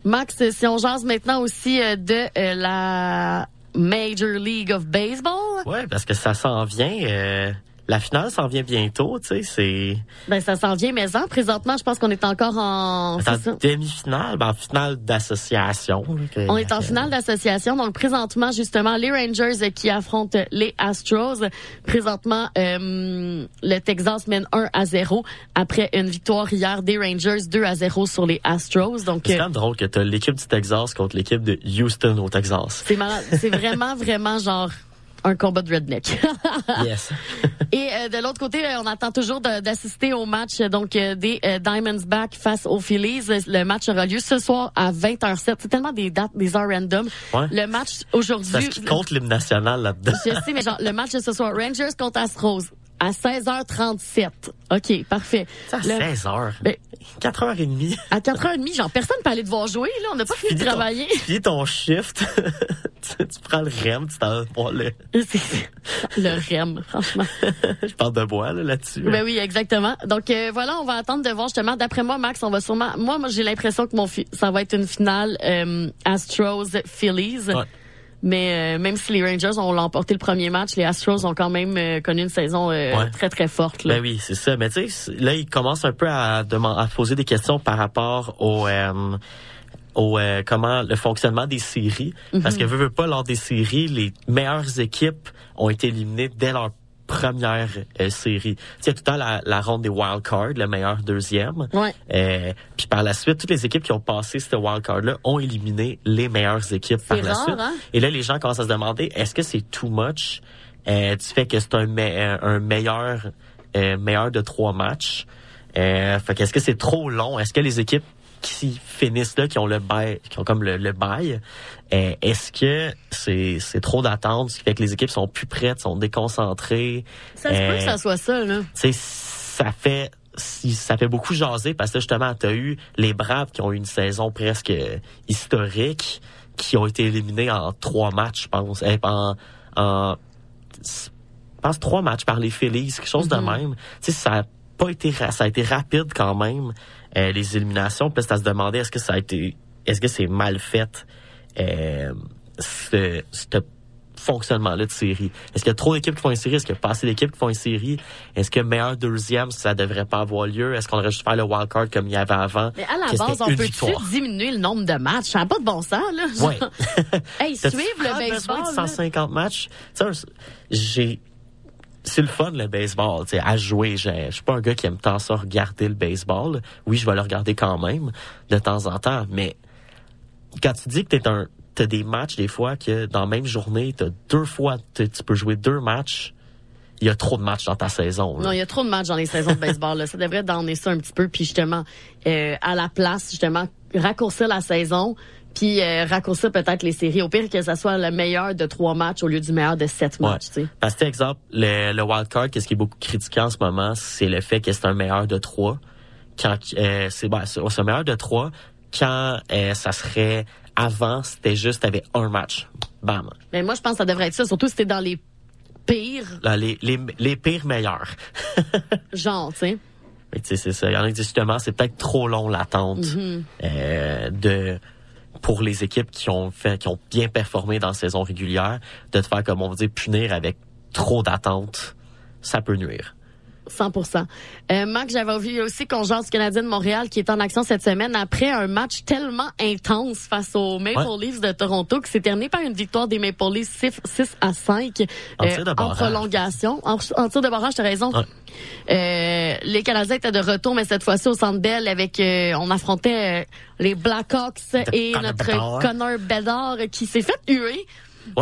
Max, si on jase maintenant aussi euh, de euh, la Major League of Baseball.
Ouais, parce que ça s'en vient. euh, la finale s'en vient bientôt, tu sais, c'est
Ben ça s'en vient, mais en présentement, je pense qu'on est encore en.
demi-finale, ben, en finale d'association.
On est en finale d'association, donc présentement justement les Rangers qui affrontent les Astros. Présentement, euh, le Texas mène 1 à 0 après une victoire hier des Rangers 2 à 0 sur les Astros. Donc
C'est
euh,
quand même drôle que t'as l'équipe du Texas contre l'équipe de Houston au Texas.
c'est malade, c'est vraiment vraiment genre un combat de redneck.
yes.
Et euh, de l'autre côté, euh, on attend toujours d'assister au match euh, donc euh, des euh, Diamondbacks face aux Phillies. Le match aura lieu ce soir à 20h07. C'est tellement des dates, des heures random.
Ouais.
Le match
Parce
aujourd'hui.
qu'il compte l'hymne national là-dedans.
Je sais, mais genre, le match de ce soir, Rangers contre Astros, à 16h37. OK, parfait.
à
Le-
16h.
Ben,
4h30.
À 4h30, genre, personne peut aller devoir jouer, là. On n'a pas fini de
Finis ton-
travailler.
Finis ton shift. tu, tu prends le REM, tu t'en vas voir le...
Le REM, franchement.
Je parle de bois là, là-dessus.
Ben oui, exactement. Donc euh, voilà, on va attendre de voir justement. D'après moi, Max, on va sûrement. Moi, moi j'ai l'impression que mon fi- ça va être une finale euh, Astros Phillies.
Ouais.
Mais euh, même si les Rangers ont remporté le premier match, les Astros ont quand même euh, connu une saison euh,
Ouais.
très très forte. Là.
Ben oui, c'est ça. Mais tu sais, là, il commence un peu à, à poser des questions par rapport au, euh, au euh, comment le fonctionnement des séries. Parce
Mhm.
que veut, veut pas lors des séries, les meilleures équipes ont été éliminées dès leur première euh, série. Tu sais, il y a tout le temps la, la ronde des wild cards, le meilleur deuxième.
Ouais.
Euh, puis par la suite, toutes les équipes qui ont passé ce wild card-là ont éliminé les meilleures équipes par la suite.
hein?
Et là, les gens commencent à se demander, est-ce que c'est too much? Euh, du fait que c'est un, me- euh, un meilleur euh, meilleur de trois matchs? Euh, fait qu'est-ce que c'est trop long? Est-ce que les équipes qui finissent là, qui ont le bail, qui ont comme le, le bail, euh, est-ce que c'est c'est trop d'attente, ce qui fait que les équipes sont plus prêtes, sont déconcentrées?
Ça se peut
Euh,
que ça soit ça, là.
ça fait si- ça fait beaucoup jaser parce que justement, tu as eu les Braves qui ont eu une saison presque historique, qui ont été éliminés en trois matchs, je pense. Eh, en, en je pense trois matchs par les Phillies, quelque chose de même. Tu sais, ça pas été, ça a été rapide quand même, euh, les éliminations. Puis là, c'est à se demander est-ce que ça a été, est-ce que c'est mal fait, euh, ce, ce fonctionnement-là de série? Est-ce qu'il y a trop d'équipes qui font une série? Est-ce qu'il y a pas assez d'équipes qui font une série? Est-ce que meilleur deuxième, ça devrait pas avoir lieu? Est-ce qu'on aurait juste faire le wildcard comme il y avait avant?
Mais à la
que
base, on peut-tu diminuer le nombre de matchs? Ça n'a pas de bon sens, là.
Ouais.
hey, suivre le baseball.
de
là.
150 matchs? Tu sais, un- j'ai, c'est le fun, le baseball, tu à jouer. Je suis pas un gars qui aime tant ça regarder le baseball. Oui, je vais le regarder quand même, de temps en temps, mais quand tu dis que t'es un, t'as des matchs, des fois, que dans la même journée, t'as deux fois, tu peux jouer deux matchs, il y a trop de matchs dans ta saison.
Non, il y a trop de matchs dans les saisons de baseball. Là. Ça devrait donner ça un petit peu, puis justement, euh, à la place, justement, raccourcir la saison, puis euh, raccourcir peut-être les séries. Au pire que ça soit le meilleur de trois matchs au lieu du meilleur de sept
Ouais.
matchs. tu sais.
Parce que, exemple, le, le wild card, qu'est-ce qui est beaucoup critiqué en ce moment, c'est le fait que c'est un meilleur de trois. Quand euh, c'est ben, c'est un meilleur de trois quand euh, ça serait avant, c'était juste t'avais un match. Bam.
Mais moi, je pense que ça devrait être ça, surtout si t'es dans les pires
Là, les, les, les pires meilleurs.
genres, tu sais.
Mais tu sais, c'est ça. Il y en a qui disent justement, c'est peut-être trop long l'attente
Mhm.
euh, de pour les équipes qui ont fait, qui ont bien performé dans la saison régulière, de te faire comme on dit punir avec trop d'attente, ça peut nuire.
100% euh, Mac, j'avais vu aussi qu'on jase Canadien de Montréal qui est en action cette semaine après un match tellement intense face aux Maple
Ouais.
Leafs de Toronto qui s'est terminé par une victoire des Maple Leafs 6, 6 à 5
En tir de
en prolongation. En, en tir de barrage, t'as raison. Euh, les Canadiens étaient de retour, mais cette fois-ci au Centre Bell avec, euh, on affrontait euh, les Blackhawks et
Connor
notre
Bedard.
Connor Bedard qui s'est fait huer.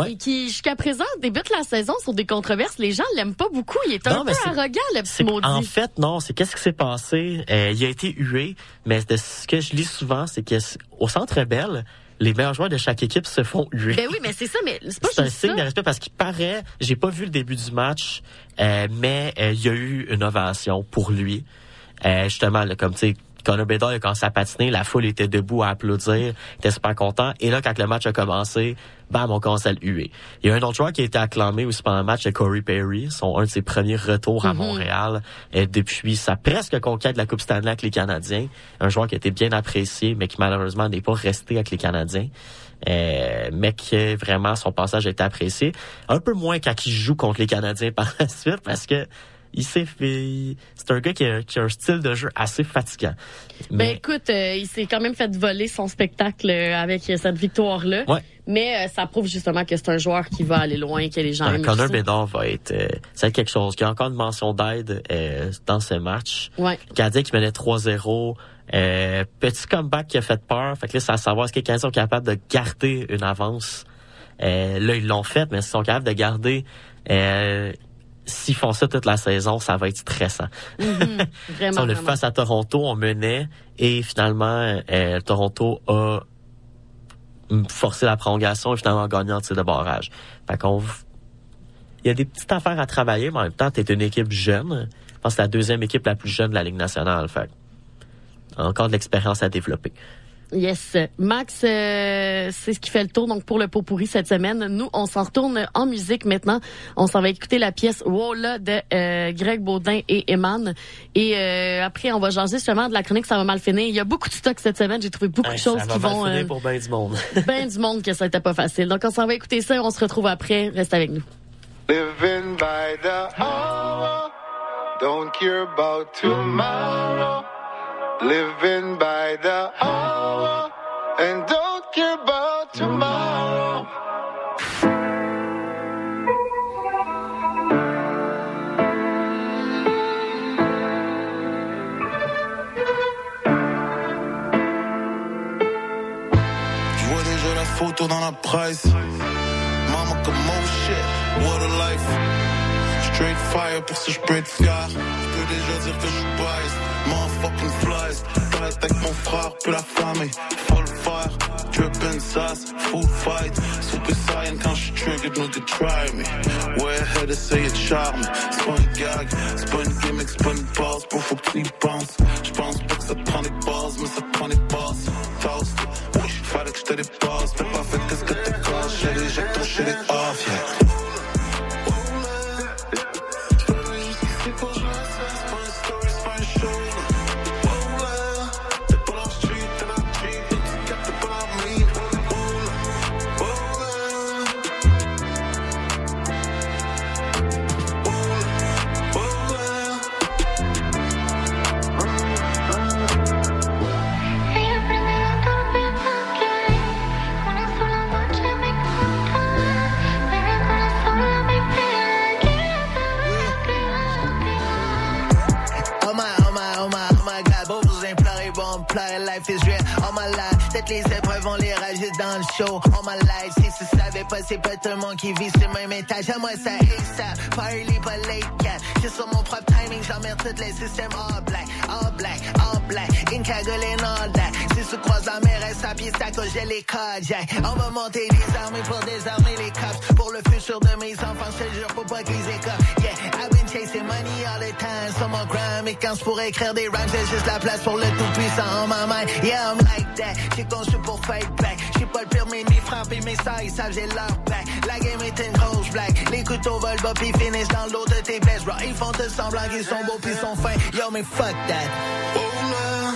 Et qui, jusqu'à présent, débute la saison sur des controverses. Les gens l'aiment pas beaucoup. Il est un
Non,
peu arrogant, le petit maudit.
en fait non, c'est qu'est-ce qui s'est passé? Euh, il a été hué, mais de ce que je lis souvent, c'est que c- au Centre Bell, les meilleurs joueurs de chaque équipe se font huer.
Ben oui, mais c'est ça, mais c'est pas
C'est un signe
ça.
de respect parce qu'il paraît, j'ai pas vu le début du match, euh, mais euh, il y a eu une ovation pour lui. Euh, justement, là, comme tu sais, Connor Bedard a commencé à patiner, la foule était debout à applaudir, était super content. Et là, quand le match a commencé, bam, on commence à le huer. Il y a un autre joueur qui a été acclamé aussi pendant le match, c'est Corey Perry, son un de ses premiers retours à
Mhm.
Montréal euh, depuis sa presque conquête de la Coupe Stanley avec les Canadiens. Un joueur qui a été bien apprécié, mais qui malheureusement n'est pas resté avec les Canadiens. Euh, mais que vraiment son passage a été apprécié. Un peu moins quand il joue contre les Canadiens par la suite parce que il s'est fait. C'est un gars qui a, qui a un style de jeu assez fatigant.
Ben écoute, euh, il s'est quand même fait voler son spectacle euh, avec euh, cette victoire-là.
Ouais.
Mais euh, ça prouve justement que c'est un joueur qui va aller loin, que les gens aiment
Connor
ça.
Bedard va être euh, c'est quelque chose. Qui a encore une mention d'aide euh, dans ce match.
Ouais.
Canadien qui menait 3-0. Euh, petit comeback qui a fait peur. Fait que là, c'est à savoir est-ce que les Canadiens sont capables de garder une avance? Euh, là, ils l'ont fait, mais s'ils sont capables de garder euh, s'ils font ça toute la saison, ça va être stressant.
Mhm. Vraiment,
on
vraiment.
face à Toronto, on menait et finalement euh, Toronto a forcé la prolongation et finalement gagné en tir de barrage. Fait qu'on il y a des petites affaires à travailler, mais en même temps, t'es une équipe jeune. Je pense que c'est la deuxième équipe la plus jeune de la Ligue nationale. Fait que encore de l'expérience à développer.
Yes. Max, euh, c'est ce qui fait le tour donc pour le pot pourri cette semaine. Nous, on s'en retourne en musique maintenant. On s'en va écouter la pièce Wola de euh, Greg Baudin et Eman. Et euh, après, on va jaser justement de la chronique Ça va mal finir. Il y a beaucoup de stock cette semaine. J'ai trouvé beaucoup de choses
ça va
qui
mal
vont...
finir
euh,
pour bien du monde.
ben du monde que ça n'était pas facile. Donc, on s'en va écouter ça et on se retrouve après. Reste avec nous.
Living by the hour, don't care about tomorrow. Living by the hour, and don't care about tomorrow.
Je vois déjà la photo dans la presse. Mama comme oh shit, what a life. Straight fire, pour ça je peux être peux déjà dire que je suis biased. Motherfucking flies. Fight avec mon frère, puis la famille. Full fire, drippin' sauce, full fight. Super saiyan quand je triggered, they try me. Ouais, head essayer de charme. C'est pas une gag, c'est pas une gimmick, c'est pas une base. Bro, faut que tu y penses. J'pense pas que ça prend des bases, mais ça prend des bases. Toast. Oui, fallait que je te dépasse. T'as pas fait qu'est-ce que t'es shit off, yeah.
Life is real. All my life, les épreuves, on les rajoute dans le show. All my life, si tu savais pas, c'est pas tout le monde qui vit sur même étage. À moi, ça ASAP, party pas late cat. J'ai sur mon propre timing, j'emmerde tous les systèmes all black, all black, all black. In cagoule and all that. Si tu croises la mer, s'appuie, ça cause j'ai les cardiaques. On va monter des armées pour désarmer les cops. Pour le futur de mes enfants, je te jure, faut pas qu'ils écopent. Yeah, I've been chasing money all the time. Sur mon grind, mais quand je pourrais écrire des rhymes, j'ai juste la place pour le tout-puissant en ma main. Yeah, I'm like that. J'ai conçu pour fight back. J'ai pas le mes frappes et mes sœurs, ils savent, j'ai leur back. La game est une grosse black. Les couteaux volent bas, puis finissent dans l'eau de tes best, bro. Ils font de semblant qu'ils sont beaux, puis sont fins. Yo, mais fuck that.
Oh là,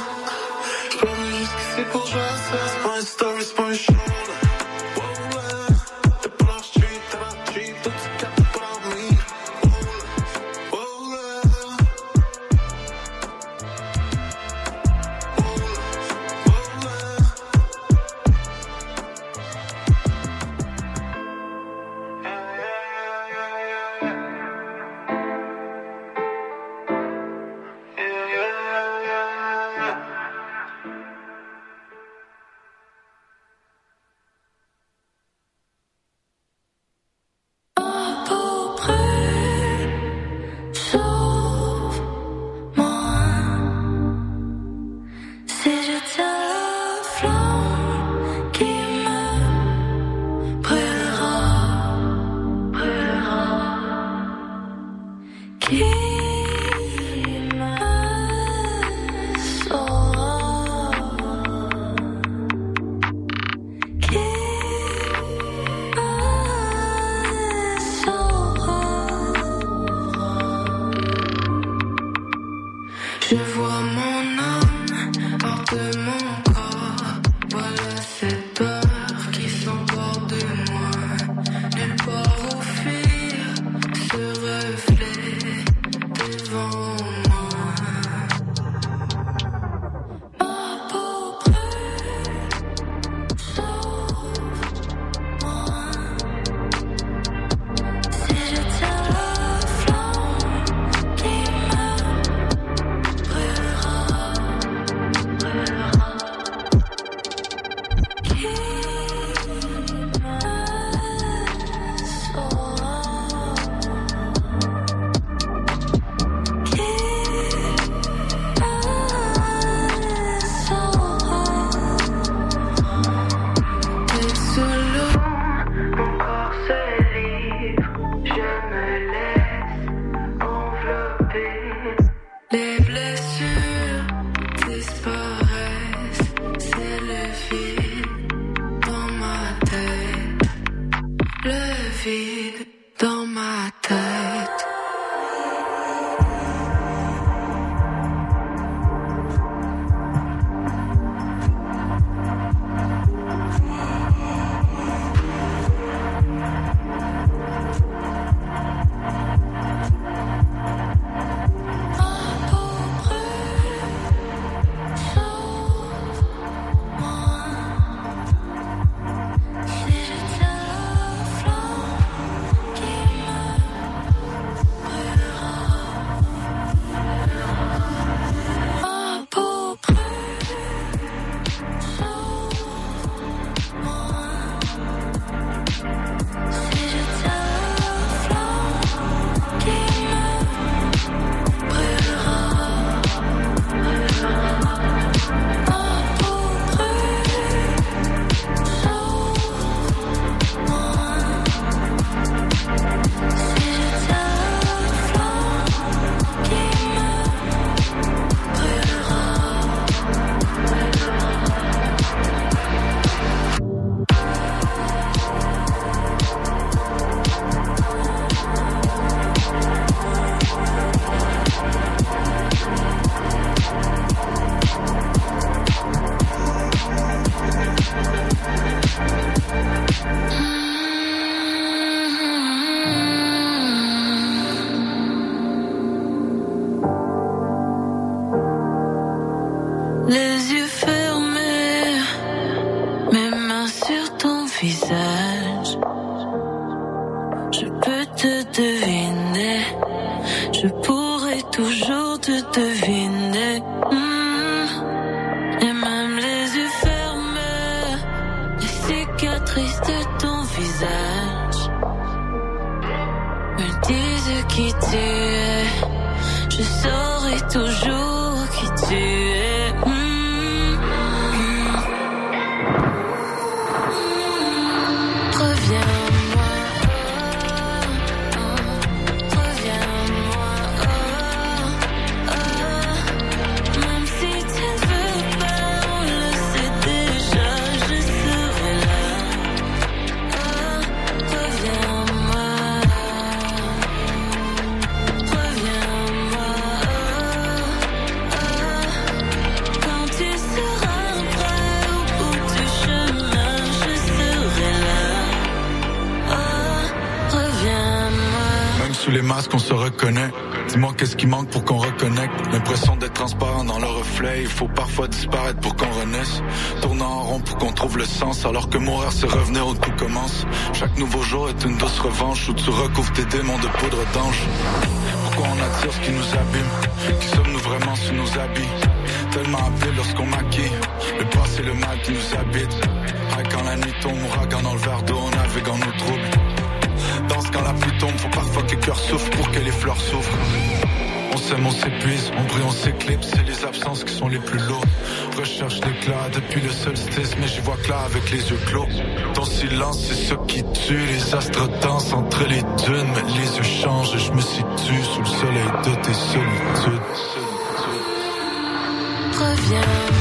juste c'est pour jouer ça. C'est pas un story, c'est pas un show.
Qu'est-ce qui manque pour qu'on reconnecte? L'impression d'être transparent dans le reflet. Il faut parfois disparaître pour qu'on renaisse. Tournant en rond pour qu'on trouve le sens. Alors que mourir, c'est revenir où tout commence. Chaque nouveau jour est une douce revanche où tu recouvres tes démons de poudre d'ange. Pourquoi on attire ce qui nous abîme? Qui sommes-nous vraiment sous nos habits? Tellement appelés lorsqu'on maquille. Le passé, le mal qui nous habite. Ah, quand la nuit tombe, ouragan dans le verre d'eau, on navigue en nos troubles. Danse quand la pluie tombe, faut parfois que le cœur souffre pour que les fleurs souffrent. On s'aime, on s'épuise, on brille, on s'éclipse, c'est les absences qui sont les plus lourdes. Recherche l'éclat depuis le solstice, mais j'y vois clair avec les yeux clos. Ton silence, c'est ce qui tue, les astres dansent entre les dunes, mais les yeux changent et je me situe sous le soleil de tes solitudes.
Reviens-moi,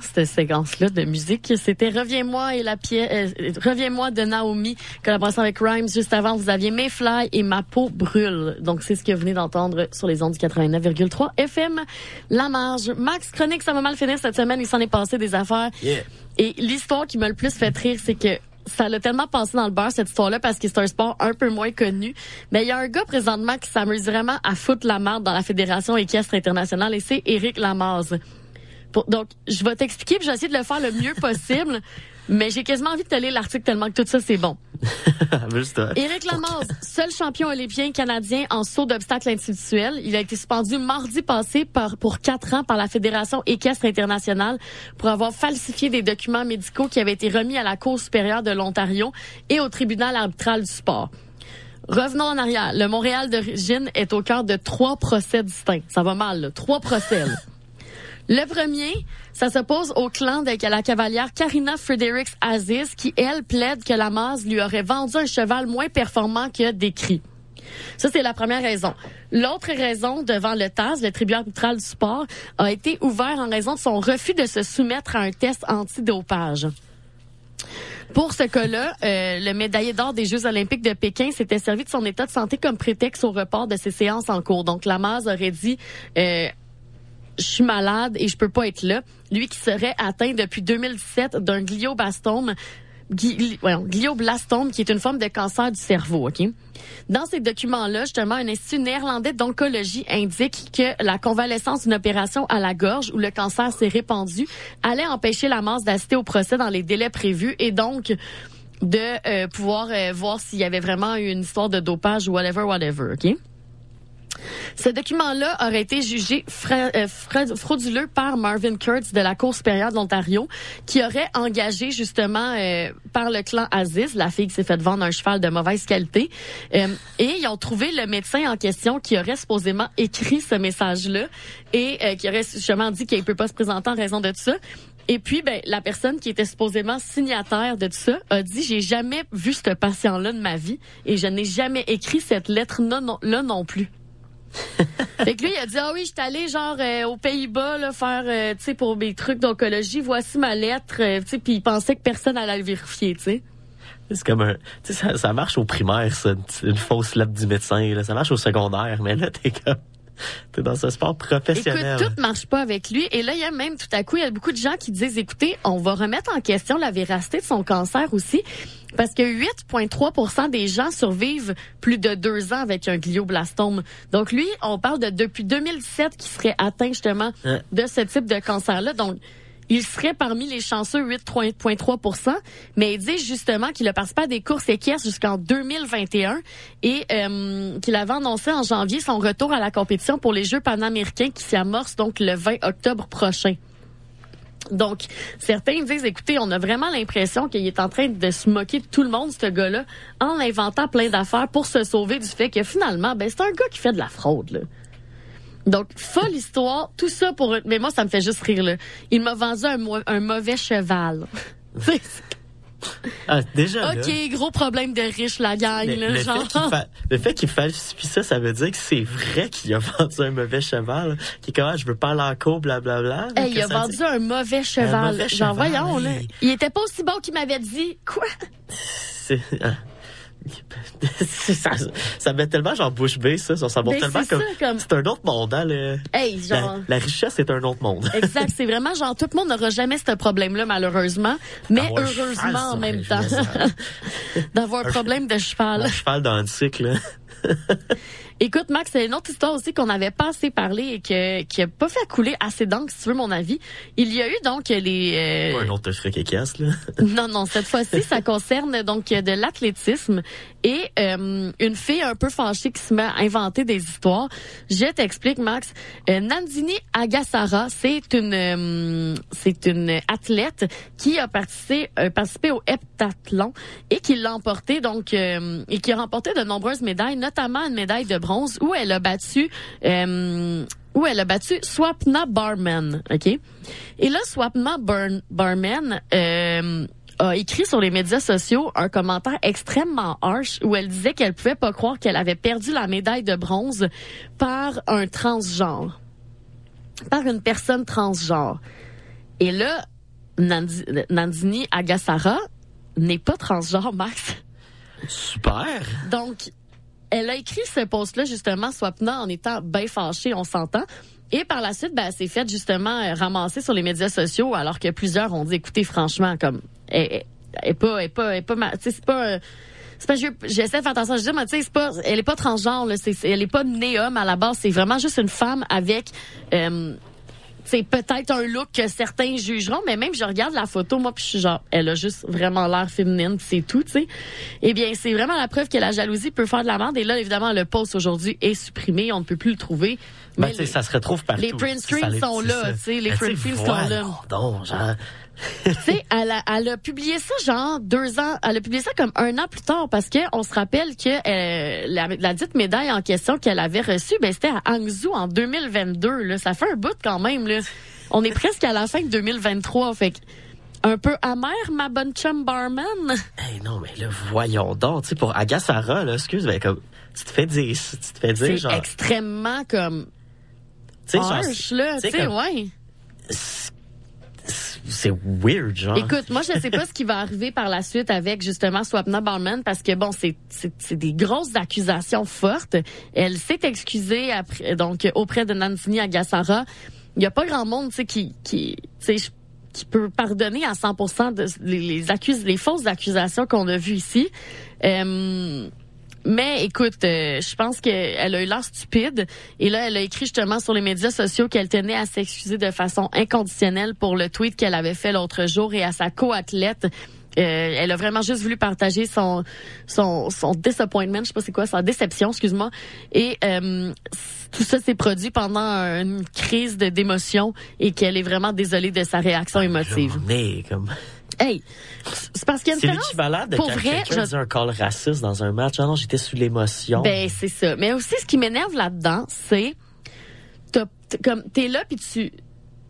cette séquence-là de musique. C'était Reviens-moi et la pièce, euh, Reviens-moi de Naomi, collaboration avec Rhymes. Juste avant, vous aviez Mayfly et Ma peau brûle. Donc, c'est ce que vous venez d'entendre sur les ondes du 89,3 FM. La marge. Max Chronique, ça va mal finir cette semaine. Il s'en est passé des affaires. Et l'histoire qui m'a le plus fait rire, c'est que ça l'a tellement passé dans le beurre, cette histoire-là, parce que c'est un sport un peu moins connu. Mais il y a un gars présentement qui s'amuse vraiment à foutre la merde dans la Fédération équestre internationale et c'est Éric Lamaze. Pour- donc, je vais t'expliquer, puis je vais essayer de le faire le mieux possible. Mais j'ai quasiment envie de te lire l'article tellement que tout ça, c'est bon.
Juste,
Éric Lamaze, seul champion olympien canadien en saut d'obstacles individuels. Il a été suspendu mardi passé par, pour quatre ans par la Fédération équestre internationale pour avoir falsifié des documents médicaux qui avaient été remis à la Cour supérieure de l'Ontario et au tribunal arbitral du sport. Revenons en arrière. Le Montréal d'origine est au cœur de trois procès distincts. Ça va mal, là. Trois procès. Le premier, ça s'oppose au clan de la cavalière Karina Fredericks Aziz, qui, elle, plaide que la lui aurait vendu un cheval moins performant que décrit. Ça, c'est la première raison. L'autre raison, devant le TAS, le tribunal arbitral du sport, a été ouvert en raison de son refus de se soumettre à un test antidopage. Pour ce cas-là, euh, le médaillé d'or des Jeux olympiques de Pékin s'était servi de son état de santé comme prétexte au report de ses séances en cours. Donc, Lamaze aurait dit... Euh, je suis malade et je peux pas être là. Lui qui serait atteint depuis 2017 d'un glioblastome, glioblastome, qui est une forme de cancer du cerveau. Ok? Dans ces documents-là, justement, un institut néerlandais d'oncologie indique que la convalescence d'une opération à la gorge où le cancer s'est répandu allait empêcher la masse d'assister au procès dans les délais prévus et donc de euh, pouvoir euh, voir s'il y avait vraiment eu une histoire de dopage ou whatever, whatever. Ok? Ce document-là aurait été jugé euh, fra- frauduleux par Marvin Kurtz de la Cour supérieure de l'Ontario, qui aurait engagé justement euh, par le clan Aziz, la fille qui s'est fait vendre un cheval de mauvaise qualité. Euh, et ils ont trouvé le médecin en question qui aurait supposément écrit ce message-là et euh, qui aurait justement dit qu'il peut pas se présenter en raison de tout ça. Et puis, ben, la personne qui était supposément signataire de tout ça a dit j'ai jamais vu ce patient-là de ma vie et je n'ai jamais écrit cette lettre-là non plus. fait que lui, il a dit, ah oui, je suis allé genre euh, aux Pays-Bas là, faire, euh, tu sais, pour mes trucs d'oncologie, voici ma lettre, euh, tu sais, puis il pensait que personne allait le vérifier, tu sais.
C'est comme un, tu sais, ça, marche au primaire, ça, une, une fausse lettre du médecin, là. Ça marche au secondaire, mais là, t'es comme, t'es dans un sport professionnel.
Écoute, tout marche pas avec lui. Et là, il y a même tout à coup, il y a beaucoup de gens qui disent, écoutez, on va remettre en question la véracité de son cancer aussi. Parce que 8,3% des gens survivent plus de deux ans avec un glioblastome. Donc lui, on parle de depuis 2017 qui serait atteint justement
Hein.
de ce type de cancer-là. Donc, il serait parmi les chanceux 8,3% mais il dit justement qu'il a participé à des courses équestres jusqu'en 2021 et euh, qu'il avait annoncé en janvier son retour à la compétition pour les Jeux panaméricains qui s'y amorcent donc le 20 octobre prochain. Donc, certains disent, écoutez, on a vraiment l'impression qu'il est en train de se moquer de tout le monde, ce gars-là, en inventant plein d'affaires pour se sauver du fait que finalement, ben, c'est un gars qui fait de la fraude, là. Donc, folle histoire, tout ça pour... Mais moi, ça me fait juste rire, là. Il m'a vendu un, un mauvais cheval.
Ah, déjà, là,
OK, gros problème de riche, la gang,
le,
là,
le
genre.
fait qu'il fa- le fait qu'il falsifie ça, ça veut dire que c'est vrai qu'il a vendu un mauvais cheval, qui est comme, ah, je veux pas aller en cours, blablabla.
Hey, il a vendu
dit-
un mauvais cheval.
mauvais
Genre,
cheval,
voyons, là. Il était pas aussi bon qu'il m'avait dit. Quoi?
C'est, ah. ça, ça met tellement genre bouche bée, ça. Ça, ça montre
Ben,
tellement
c'est
comme,
comme-
c'est un autre monde, hein, le-
Hey, genre...
la, la richesse est un autre monde.
Exact, c'est vraiment genre tout le monde n'aura jamais ce problème-là malheureusement, mais
Avoir un
heureusement en même temps d'avoir un problème de cheval.
Un cheval dans le cycle, là.
Écoute Max, c'est une autre histoire aussi qu'on n'avait pas assez parlé et que qui a pas fait couler assez d'encre si tu veux mon avis. Il y a eu donc les euh,
autre fric et casse, là.
Non, non, cette fois-ci, ça concerne donc de l'athlétisme et euh, une fille un peu fâchée qui se met à inventer des histoires. Je t'explique, Max. Euh, Nandini Agassara, c'est une euh, c'est une athlète qui a participé, euh, participé au heptathlon et qui l'a emporté donc euh, et qui a remporté de nombreuses médailles, notamment une médaille de bronze où elle a battu euh, où elle a battu Swapna Barman, ok? Et là, Swapna Bar- Barman euh, a écrit sur les médias sociaux un commentaire extrêmement harsh où elle disait qu'elle pouvait pas croire qu'elle avait perdu la médaille de bronze par un transgenre, par une personne transgenre. Et là, Nandi- Nandini Agassara n'est pas transgenre, Max.
Super.
Donc, elle a écrit ce post-là, justement, Swapna, en étant bien fâchée, on s'entend. Et par la suite, ben, elle s'est faite justement euh, ramasser sur les médias sociaux, alors que plusieurs ont dit, écoutez, franchement, comme, elle, est pas, elle est pas, c'est pas, euh, c'est pas, je- j'essaie de faire attention, je dis, mais tu sais, c'est pas, elle est pas transgenre, là, c'est- elle est pas née homme à la base, c'est vraiment juste une femme avec, euh, c'est peut-être un look que certains jugeront, mais même je regarde la photo, moi, puis je suis genre, elle a juste vraiment l'air féminine, c'est tout, tu sais. Eh bien, c'est vraiment la preuve que la jalousie peut faire de la merde. Et là, évidemment, le post aujourd'hui est supprimé, on ne peut plus le trouver.
Ben,
Mais
tu sais, ça se retrouve partout.
les print screens sont là, tu sais, les
Ben,
print screens sont là.
genre,
tu sais, elle a, elle a publié ça genre deux ans, elle a publié ça comme un an plus tard parce que on se rappelle que euh, la, la dite médaille en question qu'elle avait reçue, ben c'était à Hangzhou en 2022. Là, ça fait un bout quand même. Là, on est presque à la fin de 2023, fait que un peu amer ma bonne chum barman.
Hey, non, mais là, voyons donc, tu sais, pour Agassara, là, excuse, ben, comme, tu te fais dire, tu te fais dire, genre,
extrêmement comme
tu sais,
ouais.
C'est weird, genre.
Écoute, moi, je sais pas ce qui va arriver par la suite avec justement Swapna Barman parce que bon, c'est c'est des grosses accusations fortes. Elle s'est excusée après donc auprès de Nandini Agassara. Il y a pas grand monde, tu sais, qui qui qui peut pardonner à 100% de les, les, accus- les fausses accusations qu'on a vues ici. Euh, mais écoute, euh, je pense qu'elle a eu l'air stupide. Et là, elle a écrit justement sur les médias sociaux qu'elle tenait à s'excuser de façon inconditionnelle pour le tweet qu'elle avait fait l'autre jour et à sa co-athlète. Euh, elle a vraiment juste voulu partager son son son disappointment, je sais pas c'est quoi, sa déception, excuse-moi. Et euh, tout ça s'est produit pendant une crise d'émotion et qu'elle est vraiment désolée de sa réaction émotive.
Mais comme
Hey, c'est parce qu'il y a une
c'est
différence.
l'équivalent de
Pour
quand
vrai,
quelqu'un
je-
un call raciste dans un match. Ah non, j'étais sous l'émotion.
Ben c'est ça. Mais aussi ce qui m'énerve là-dedans, c'est t'as- comme t'es là puis tu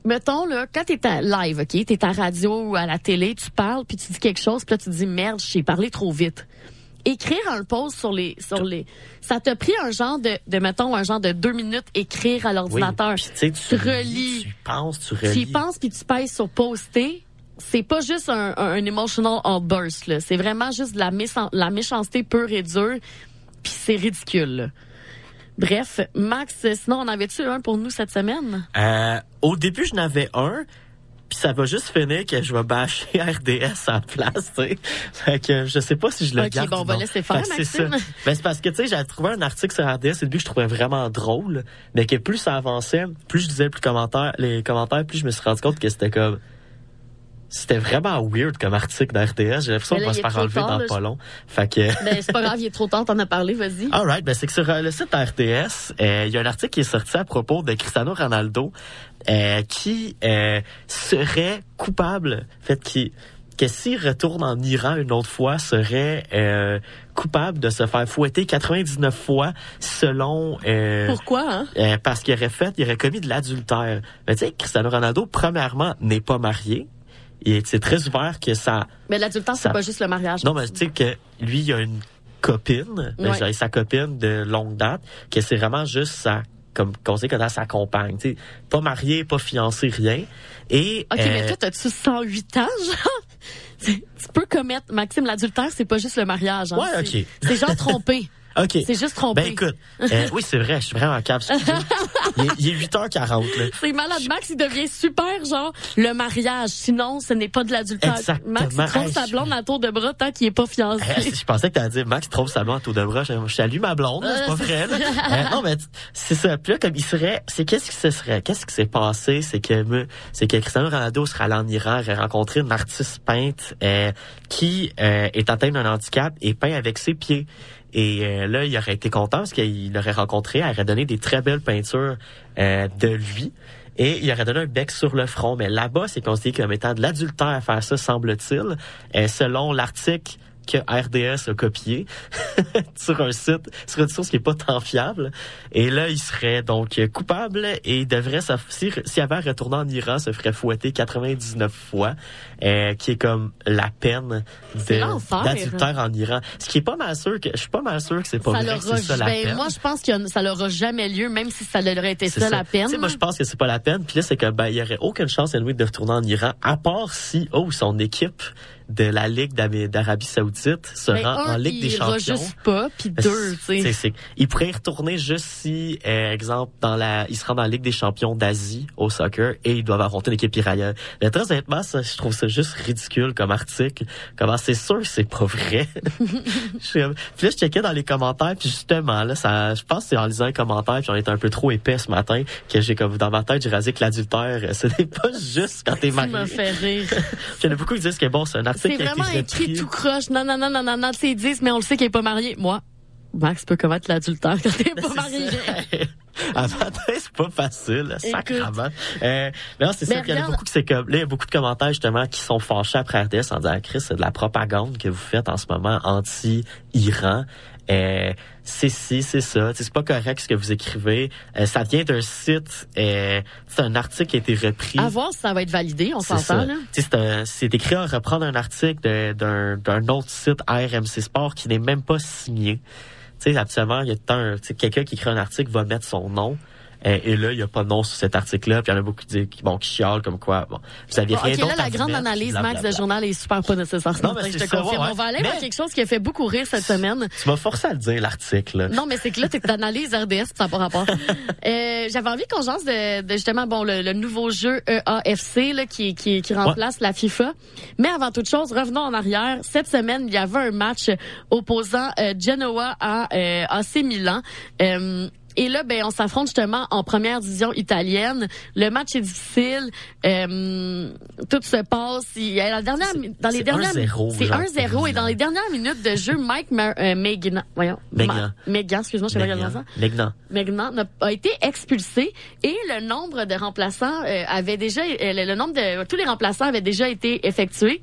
mettons là quand t'es à live, OK, t'es à radio ou à la télé, tu parles puis tu dis quelque chose, puis là tu dis merde, j'ai parlé trop vite. Écrire un post sur les sur les ça t'a pris un genre de de mettons un genre de deux minutes écrire à l'ordinateur.
Oui, tu
relis,
tu penses, tu
tu y
relis.
penses puis tu pèses sur poster. C'est pas juste un, un, emotional outburst là, c'est vraiment juste de la, méchan- la méchanceté pure et dure, puis c'est ridicule. là. Bref, Max, sinon on avait-tu un pour nous cette semaine?
Euh, au début, je n'avais un. Puis ça va juste finir que je vais bâcher RDS en place, tu sais. Fait que je sais pas si je le
Ok,
garde.
bon, on va laisser faire,
c'est
Maxime.
ça. Ben, c'est parce que, tu sais, j'avais trouvé un article sur RDS au début que je trouvais vraiment drôle, mais que plus ça avançait, plus je lisais plus commentaires, les commentaires, plus je me suis rendu compte que c'était comme... C'était vraiment weird comme article d'RDS. J'ai l'impression qu'on va se faire enlever
tard,
dans
là,
pas long. Fait que...
Ben c'est pas grave, il est trop tard, t'en as parlé, vas-y.
Alright, ben c'est que sur euh, le site RTS, euh, il y a un article qui est sorti à propos de Cristiano Ronaldo euh, qui euh, serait coupable, fait, qui que s'il retourne en Iran une autre fois, serait euh, coupable de se faire fouetter 99 fois selon... euh,
Pourquoi, hein?
euh, parce qu'il aurait fait, il aurait commis de l'adultère. Mais tu sais, Cristiano Ronaldo, premièrement, n'est pas marié. Et c'est très ouvert que ça...
Mais l'adultère, c'est
Ça-
pas juste le mariage.
Non, mais tu sais que lui, il a une copine, ben,
Ouais.
dirais sa copine de longue date, que c'est vraiment juste sa comme conseil que dans sa compagne, tu sais, pas marié, pas fiancé, rien. Et
OK,
euh,
mais toi, t'as-tu 108 ans, genre? Tu peux commettre, Maxime, l'adultère, c'est pas juste le mariage. Hein?
Ouais, OK.
C'est genre trompé.
OK.
C'est juste trompé.
Ben écoute, euh, oui, c'est vrai, je suis vraiment capable. il, est, il est 8h40 là.
C'est malade. Max, il devient super, genre, le mariage. Sinon, ce n'est pas de l'adultère. Max, il trompe sa blonde à tour de bras tant qu'il est pas fiancé.
Euh, je pensais que t'allais dire Max trompe sa blonde à tour de bras. Je, je salue ma blonde, c'est pas
Euh,
vrai. là.
c'est-
Euh, non mais c'est ça. Puis là comme il serait, c'est qu'est-ce qui se serait, qu'est-ce qui s'est passé, c'est que c'est que Cristiano Ronaldo serait allé en Iran, aurait rencontré une artiste peinte euh, qui euh, est atteinte d'un handicap et peint avec ses pieds. Et euh, là, il aurait été content parce qu'il l'aurait rencontré, elle aurait donné des très belles peintures euh, de lui. Et il aurait donné un bec sur le front. Mais là-bas, c'est considéré comme étant de l'adultère à faire ça, semble-t-il. Euh, selon l'article que RDS a copié sur un site, sur une source qui est pas tant fiable. Et là, il serait donc coupable et devrait, si- s'il avait retourné en Iran, se ferait fouetter 99 fois, euh, qui est comme la peine d'adultère en Iran. Ce qui est pas mal sûr que, je suis pas mal sûr que c'est pas
ça
vrai que ça la
ben,
peine.
moi, je pense que ça n'aura jamais lieu, même si ça aurait été ça, la peine.
Tu sais, moi, je pense que c'est pas la peine. Puis là, c'est que ben, il y aurait aucune chance, anyway, de retourner en Iran, à part si, oh, son équipe de la Ligue d'Arabie Saoudite se
Ben,
rend
un,
en Ligue des Champions.
juste pas, puis
Ben,
deux, tu sais.
Il pourrait y retourner juste si, euh, exemple, dans la, il se rend dans la Ligue des Champions d'Asie au soccer et ils doivent affronter une équipe iranienne. Mais très honnêtement, ça, je trouve ça juste ridicule comme article. Comment c'est sûr que c'est pas vrai? Puis là, je checkais dans les commentaires, puis justement, là, ça, je pense que c'est en lisant les commentaires, puis on était un peu trop épais ce matin, que j'ai comme, dans ma tête, j'ai rasé que l'adultère, euh, ce n'est pas juste quand t'es
Tu
marié.
m'as fait rire.
Il y en a beaucoup qui disent que bon, c'est un article
C'est vraiment écrit tout croche. Non, non, non, non, non, non, c'est 10, mais on le sait qu'il est pas marié. Moi, Max peut commettre l'adultère quand t'es pas marié.
C'est pas facile, sacrement. Euh, non, c'est
Mais
ça. puis Il y en a beaucoup c'est comme, là, il y a beaucoup de commentaires, justement, qui sont fâchés après RDS en disant, Chris, c'est de la propagande que vous faites en ce moment anti-Iran. Euh, c'est ci, c'est ça. C'est pas correct ce que vous écrivez. Euh, ça vient d'un site, euh, c'est un article qui a été repris.
À voir si ça va être validé, on s'entend, là.
C'est écrit à reprendre un article d'un d'un autre site RMC Sport qui n'est même pas signé. Tu sais, habituellement, il y a quelqu'un qui écrit un article va mettre son nom. Et là, il n'y a pas de nom sur cet article-là. Puis il y en a beaucoup qui, disent- bon, qui chialent comme quoi, bon, vous aviez
Bon,
rien
ok,
d'autre
là, la grande
mettre,
analyse. Max, de journal est super pas nécessaire.
Non, mais
je
c'est
te
ça,
confirme.
ouais.
On va aller
Mais-
vers quelque chose qui a fait beaucoup rire cette semaine.
Tu m'as forcé à le dire, l'article.
Non, mais c'est que là, t'es analyse RDS, ça n'a pas rapport. Euh, J'avais envie qu'on jase de, de justement bon le, le nouveau jeu EAFC là, qui, qui, qui remplace la FIFA. Mais avant toute chose, revenons en arrière. Cette semaine, il y avait un match opposant euh, Genoa à euh, AC Milan. Euh, et là, ben, on s'affronte justement en première division italienne. Le match est difficile. Euh, tout se passe. Il y a la dernière, dans les
c'est
dernières,
1-0,
c'est
genre,
1-0 et dans les dernières minutes de jeu, Mike Ma- euh, Megna, voyons,
Megna.
Megna, excuse-moi, je sais pas ça.
Megnan.
Megnan n'a- a été expulsé et le nombre de remplaçants euh, avait déjà euh, le, le nombre de tous les remplaçants avaient déjà été effectués.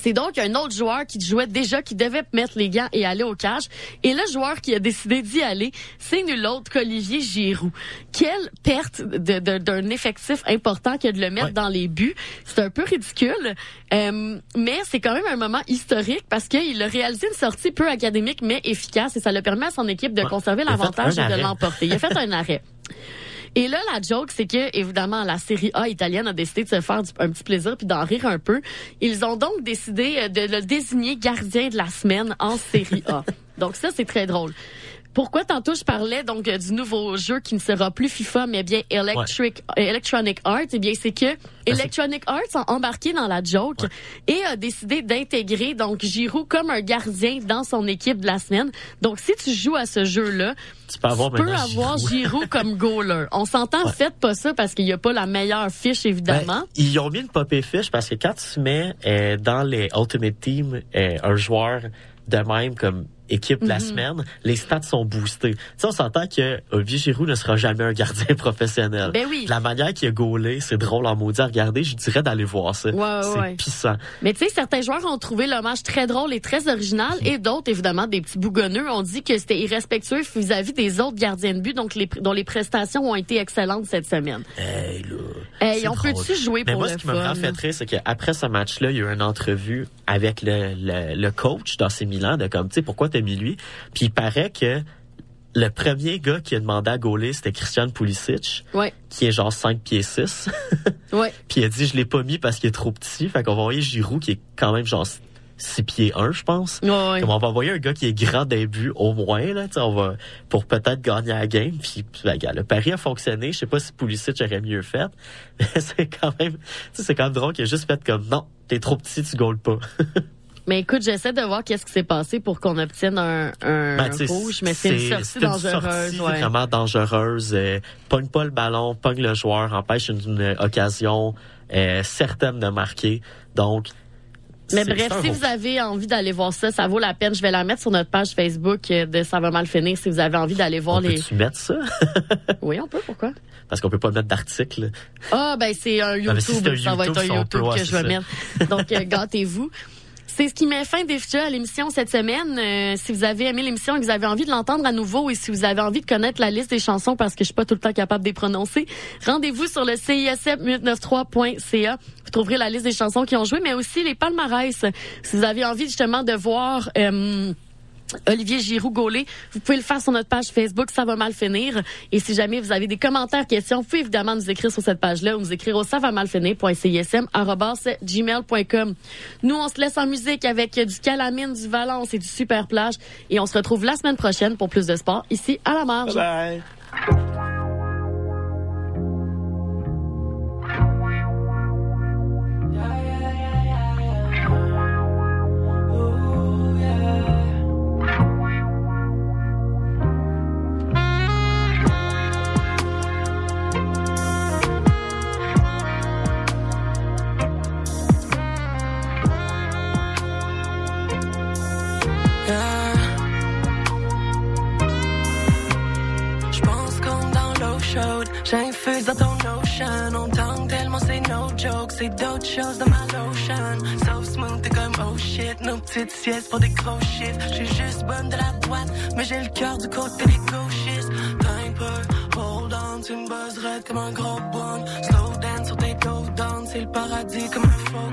C'est donc un autre joueur qui jouait déjà, qui devait mettre les gants et aller au cage. Et le joueur qui a décidé d'y aller, c'est nul autre qu'Olivier Giroud. Quelle perte d'un effectif important que de le mettre dans les buts. C'est un peu ridicule, euh, mais c'est quand même un moment historique parce qu'il a réalisé une sortie peu académique mais efficace et ça le permet à son équipe de conserver l'avantage et de l'emporter. Il a fait un arrêt. Et là, la joke, c'est que, évidemment, la série A italienne a décidé de se faire du- un petit plaisir puis d'en rire un peu. Ils ont donc décidé euh, de le désigner gardien de la semaine en série A. donc ça, c'est très drôle. Pourquoi tantôt je parlais donc euh, du nouveau jeu qui ne sera plus FIFA mais bien Electric euh, Electronic Arts? Eh bien c'est que Electronic Arts a embarqué dans la joke et a décidé d'intégrer donc Giroud comme un gardien dans son équipe de la semaine. Donc si tu joues à ce jeu-là,
Tu peux avoir
tu peux
maintenant
avoir
Giroud.
Giroud comme goaler. On s'entend, faites pas ça parce qu'il n'y a pas la meilleure fiche évidemment.
Ben, ils ont mis une popée fiche parce que quand tu mets euh, dans les Ultimate Team euh, un joueur de même comme équipe de la
Mhm.
semaine, les stats sont boostés. Tu sais, on s'entend que Olivier Giroud ne sera jamais un gardien professionnel.
Ben oui.
La manière qu'il a gaulé, c'est drôle en maudit à regarder. Je dirais d'aller voir ça.
Ouais, ouais,
c'est
ouais.
pissant.
Mais tu sais, certains joueurs ont trouvé l'hommage très drôle et très original, et d'autres, évidemment, des petits bougonneux, ont dit que c'était irrespectueux vis-à-vis des autres gardiens de but, donc les, dont les prestations ont été excellentes cette semaine.
Hey, là.
Hey, on peut-tu jouer
Mais
pour
moi,
le
ce qui m'a vraiment fait rire, c'est qu'après ce match-là, il y a eu une entrevue avec le, le, le coach dans ces Milan de comme, tu sais, pourquoi t'as mis lui? Puis il paraît que le premier gars qui a demandé à gauler, c'était Christian Pulisic,
Ouais,
qui est genre 5 pieds 6.
ouais.
Puis il a dit, je l'ai pas mis parce qu'il est trop petit. Fait qu'on va envoyer Giroud, qui est quand même genre 6 pieds 1, je pense.
Ouais, ouais.
Comme on va envoyer un gars qui est grand d'un but au moins, là, on va, pour peut-être gagner la game. Puis, ben, gars, le pari a fonctionné. Je sais pas si Pulisic aurait mieux fait. Mais c'est quand même, c'est quand même drôle qu'il a juste fait comme, non, t'es trop petit, tu gaules pas.
Mais écoute, j'essaie de voir qu'est-ce qui s'est passé pour qu'on obtienne un, un
Ben,
rouge, mais c'est une sortie
c'est
dangereuse. ouais.
vraiment dangereuse. Euh, pogne pas le ballon, pogne le joueur, empêche une, une occasion euh, certaine de marquer. Donc,
Mais
c'est-
bref,
c'est
si vous avez envie d'aller voir ça, ça vaut la peine. Je vais la mettre sur notre page Facebook euh, de Ça va mal finir si vous avez envie d'aller voir
On
les.
peut-tu mettre ça?
Oui, on peut, pourquoi?
Parce qu'on peut pas mettre d'article.
Ah, ben c'est un
Ah, si
YouTube.
c'est un
ça va être
YouTube,
un YouTube que je
c'est
vais mettre. Donc, euh, gâtez-vous. C'est ce qui met fin déjà à l'émission cette semaine. Euh, si vous avez aimé l'émission et que vous avez envie de l'entendre à nouveau et si vous avez envie de connaître la liste des chansons parce que je suis pas tout le temps capable de les prononcer, rendez-vous sur le CISM893.ca. Vous trouverez la liste des chansons qui ont joué, mais aussi les palmarès. Si vous avez envie justement de voir... euh, Olivier Giroud Gaulet. Vous pouvez le faire sur notre page Facebook, ça va mal finir. Et si jamais vous avez des commentaires, questions, vous pouvez évidemment nous écrire sur cette page-là ou nous écrire au ça va mal finir.cism@gmail.com. Nous, on se laisse en musique avec du Calamine, du Valence et du Super Plage. Et on se retrouve la semaine prochaine pour plus de sport ici à la marge.
Bye.
Je chaude, j'infuse dans ton ocean. On tangue tellement c'est no joke, c'est d'autres choses dans ma lotion. So smooth, t'es comme oh shit, nos petites siestes pour des gros chiffres. J'suis juste bonne de la droite, mais j'ai le cœur du côté des gauchistes. Peu, hold on, tu me buzzerais comme un gros bond. Slow dance sur tes go down, c'est le paradis comme un faux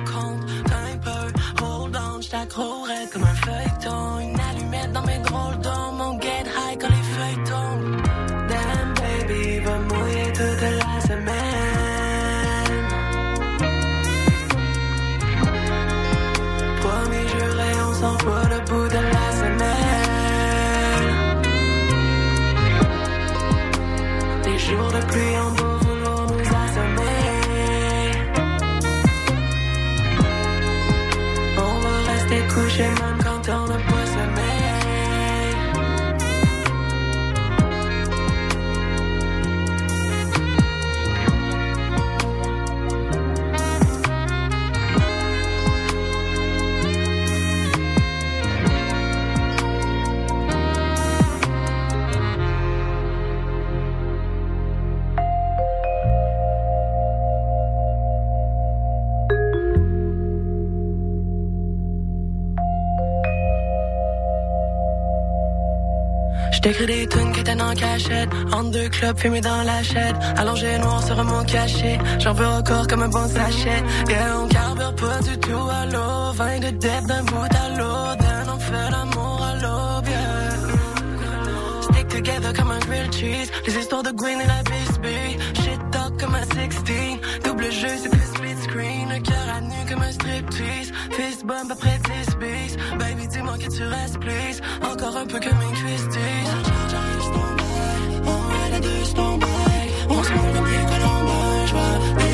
un peu, hold on, j't'accrocherais comme un feuilleton. Une allumette dans mes drôles d'hommes, J'aurais plus un beau vouloir nous assommer. On va rester couché Je t'écris des tunes qui étaient en cachette. En deux clubs, fumés dans la chaîne. Allongé noir sur mon cachet. J'en veux encore comme un bon sachet. Yeah, on carbure pas du tout à l'eau. Vin de dep d'un bout à l'autre. Then on fait l'amour à l'aube, yeah. Stick together comme un grilled cheese. Les histoires de Gwen et la Bisbee. Shit talk comme un 16. Double jeu, c'est split screen. Comme un striptease. Fist bump après 10 bis. Baby, dis-moi que tu restes, please. Encore un peu une cuisse On se montre comme les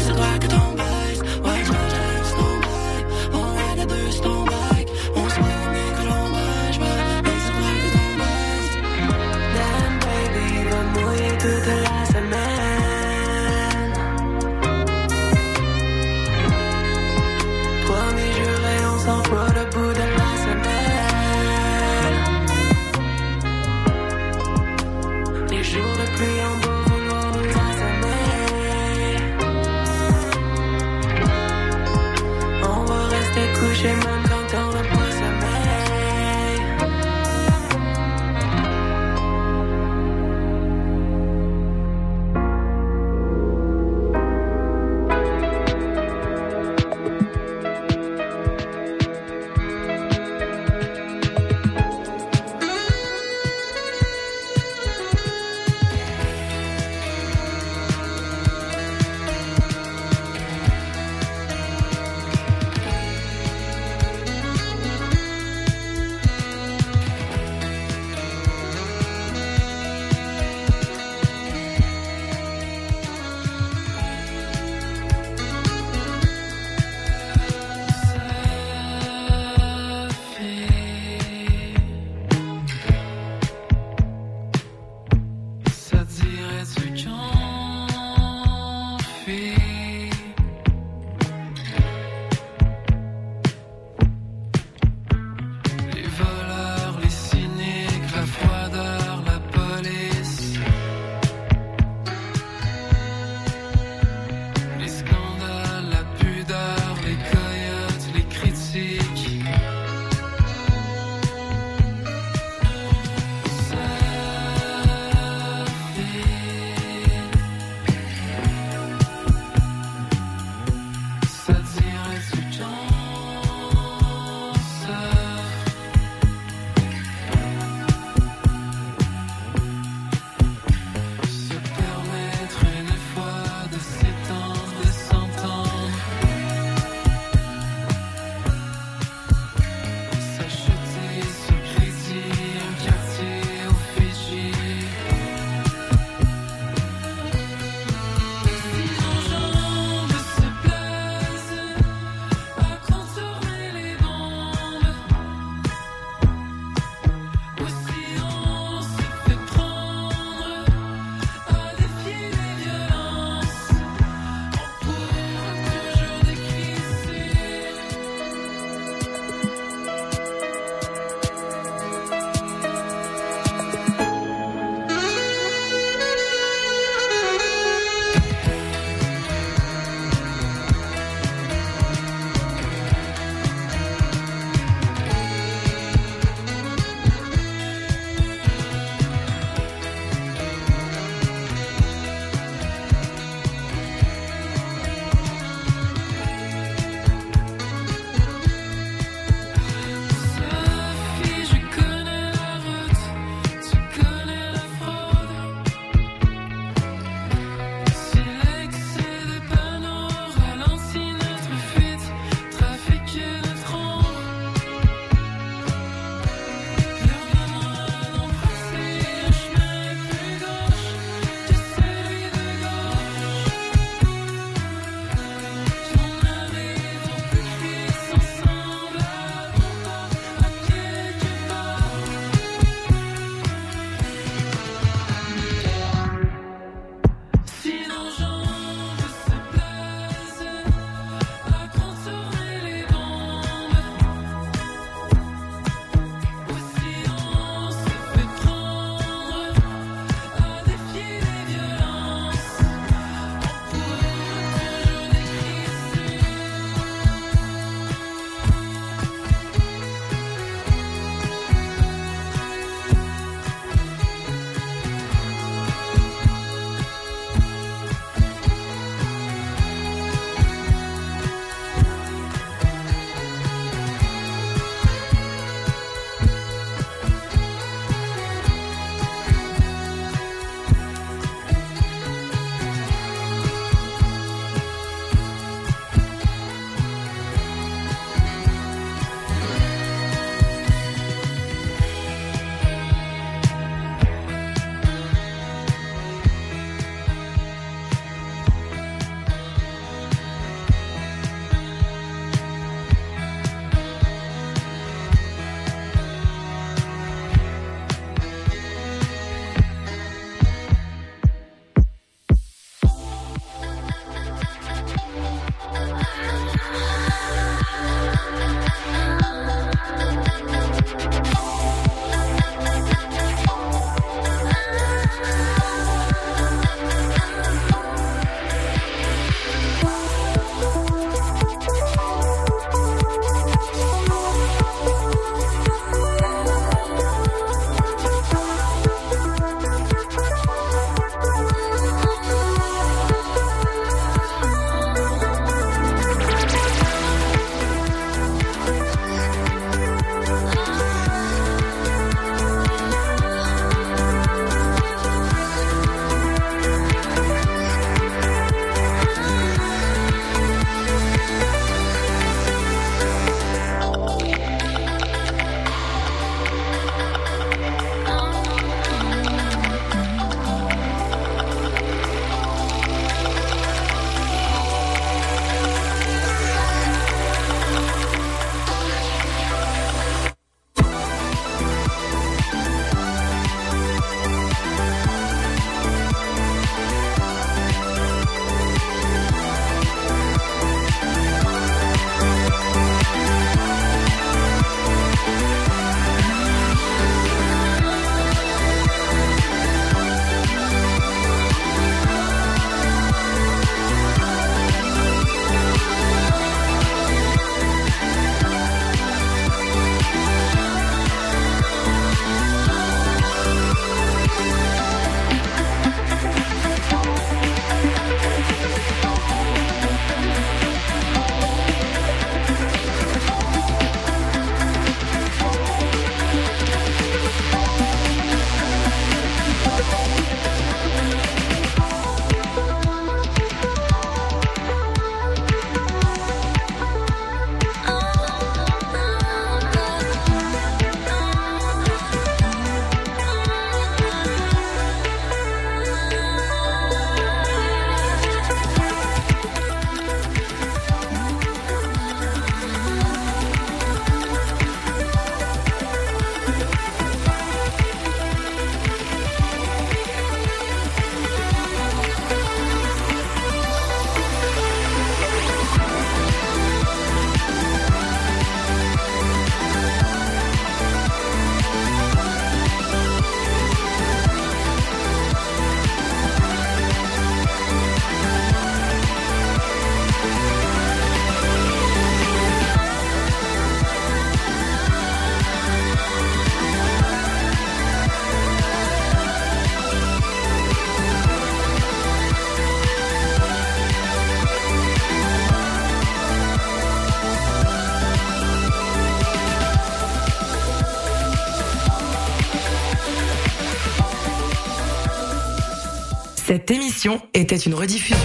Cette émission était une rediffusion.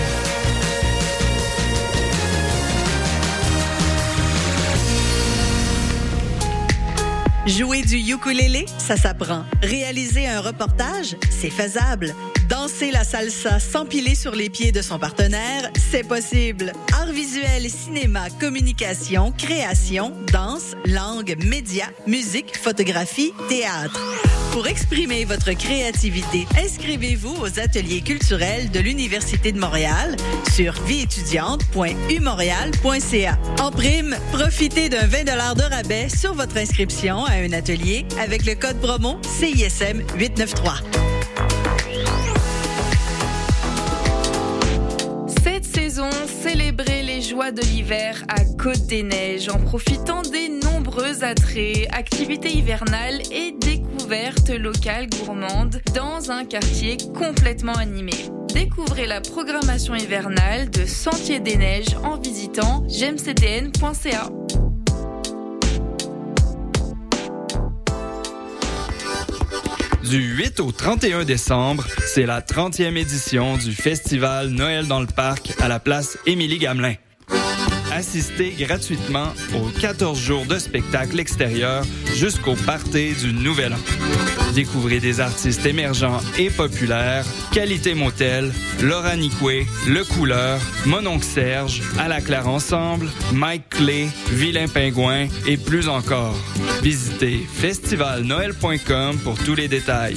Jouer du ukulélé, ça s'apprend. Réaliser un reportage, c'est faisable. Danser la salsa s'empiler sur les pieds de son partenaire, c'est possible. Art visuel, cinéma, communication, création, danse, langue, médias, musique, photographie, théâtre. Pour exprimer votre créativité, inscrivez-vous aux ateliers culturels de l'Université de Montréal sur vieétudiante.umontréal.ca. En prime, profitez d'un 20 de rabais sur votre inscription à un atelier avec le code promo CISM 893.
Cette saison, célébrez les joies de l'hiver à Côte des Neiges en profitant des nombreux attraits, activités hivernales et découvertes locales gourmandes dans un quartier complètement animé. Découvrez la programmation hivernale de Sentier des Neiges en visitant gemcdn.ca.
Du 8 au 31 décembre, c'est la 30e édition du festival Noël dans le parc à la place Émilie Gamelin. Assistez gratuitement aux 14 jours de spectacle extérieur jusqu'au party du Nouvel An. Découvrez des artistes émergents et populaires, Qualité Motel, Laura Nicoué, Le Couleur, Mononc Serge, À la Claire Ensemble, Mike Clay, Vilain Pingouin et plus encore. Visitez festivalnoël.com pour tous les détails.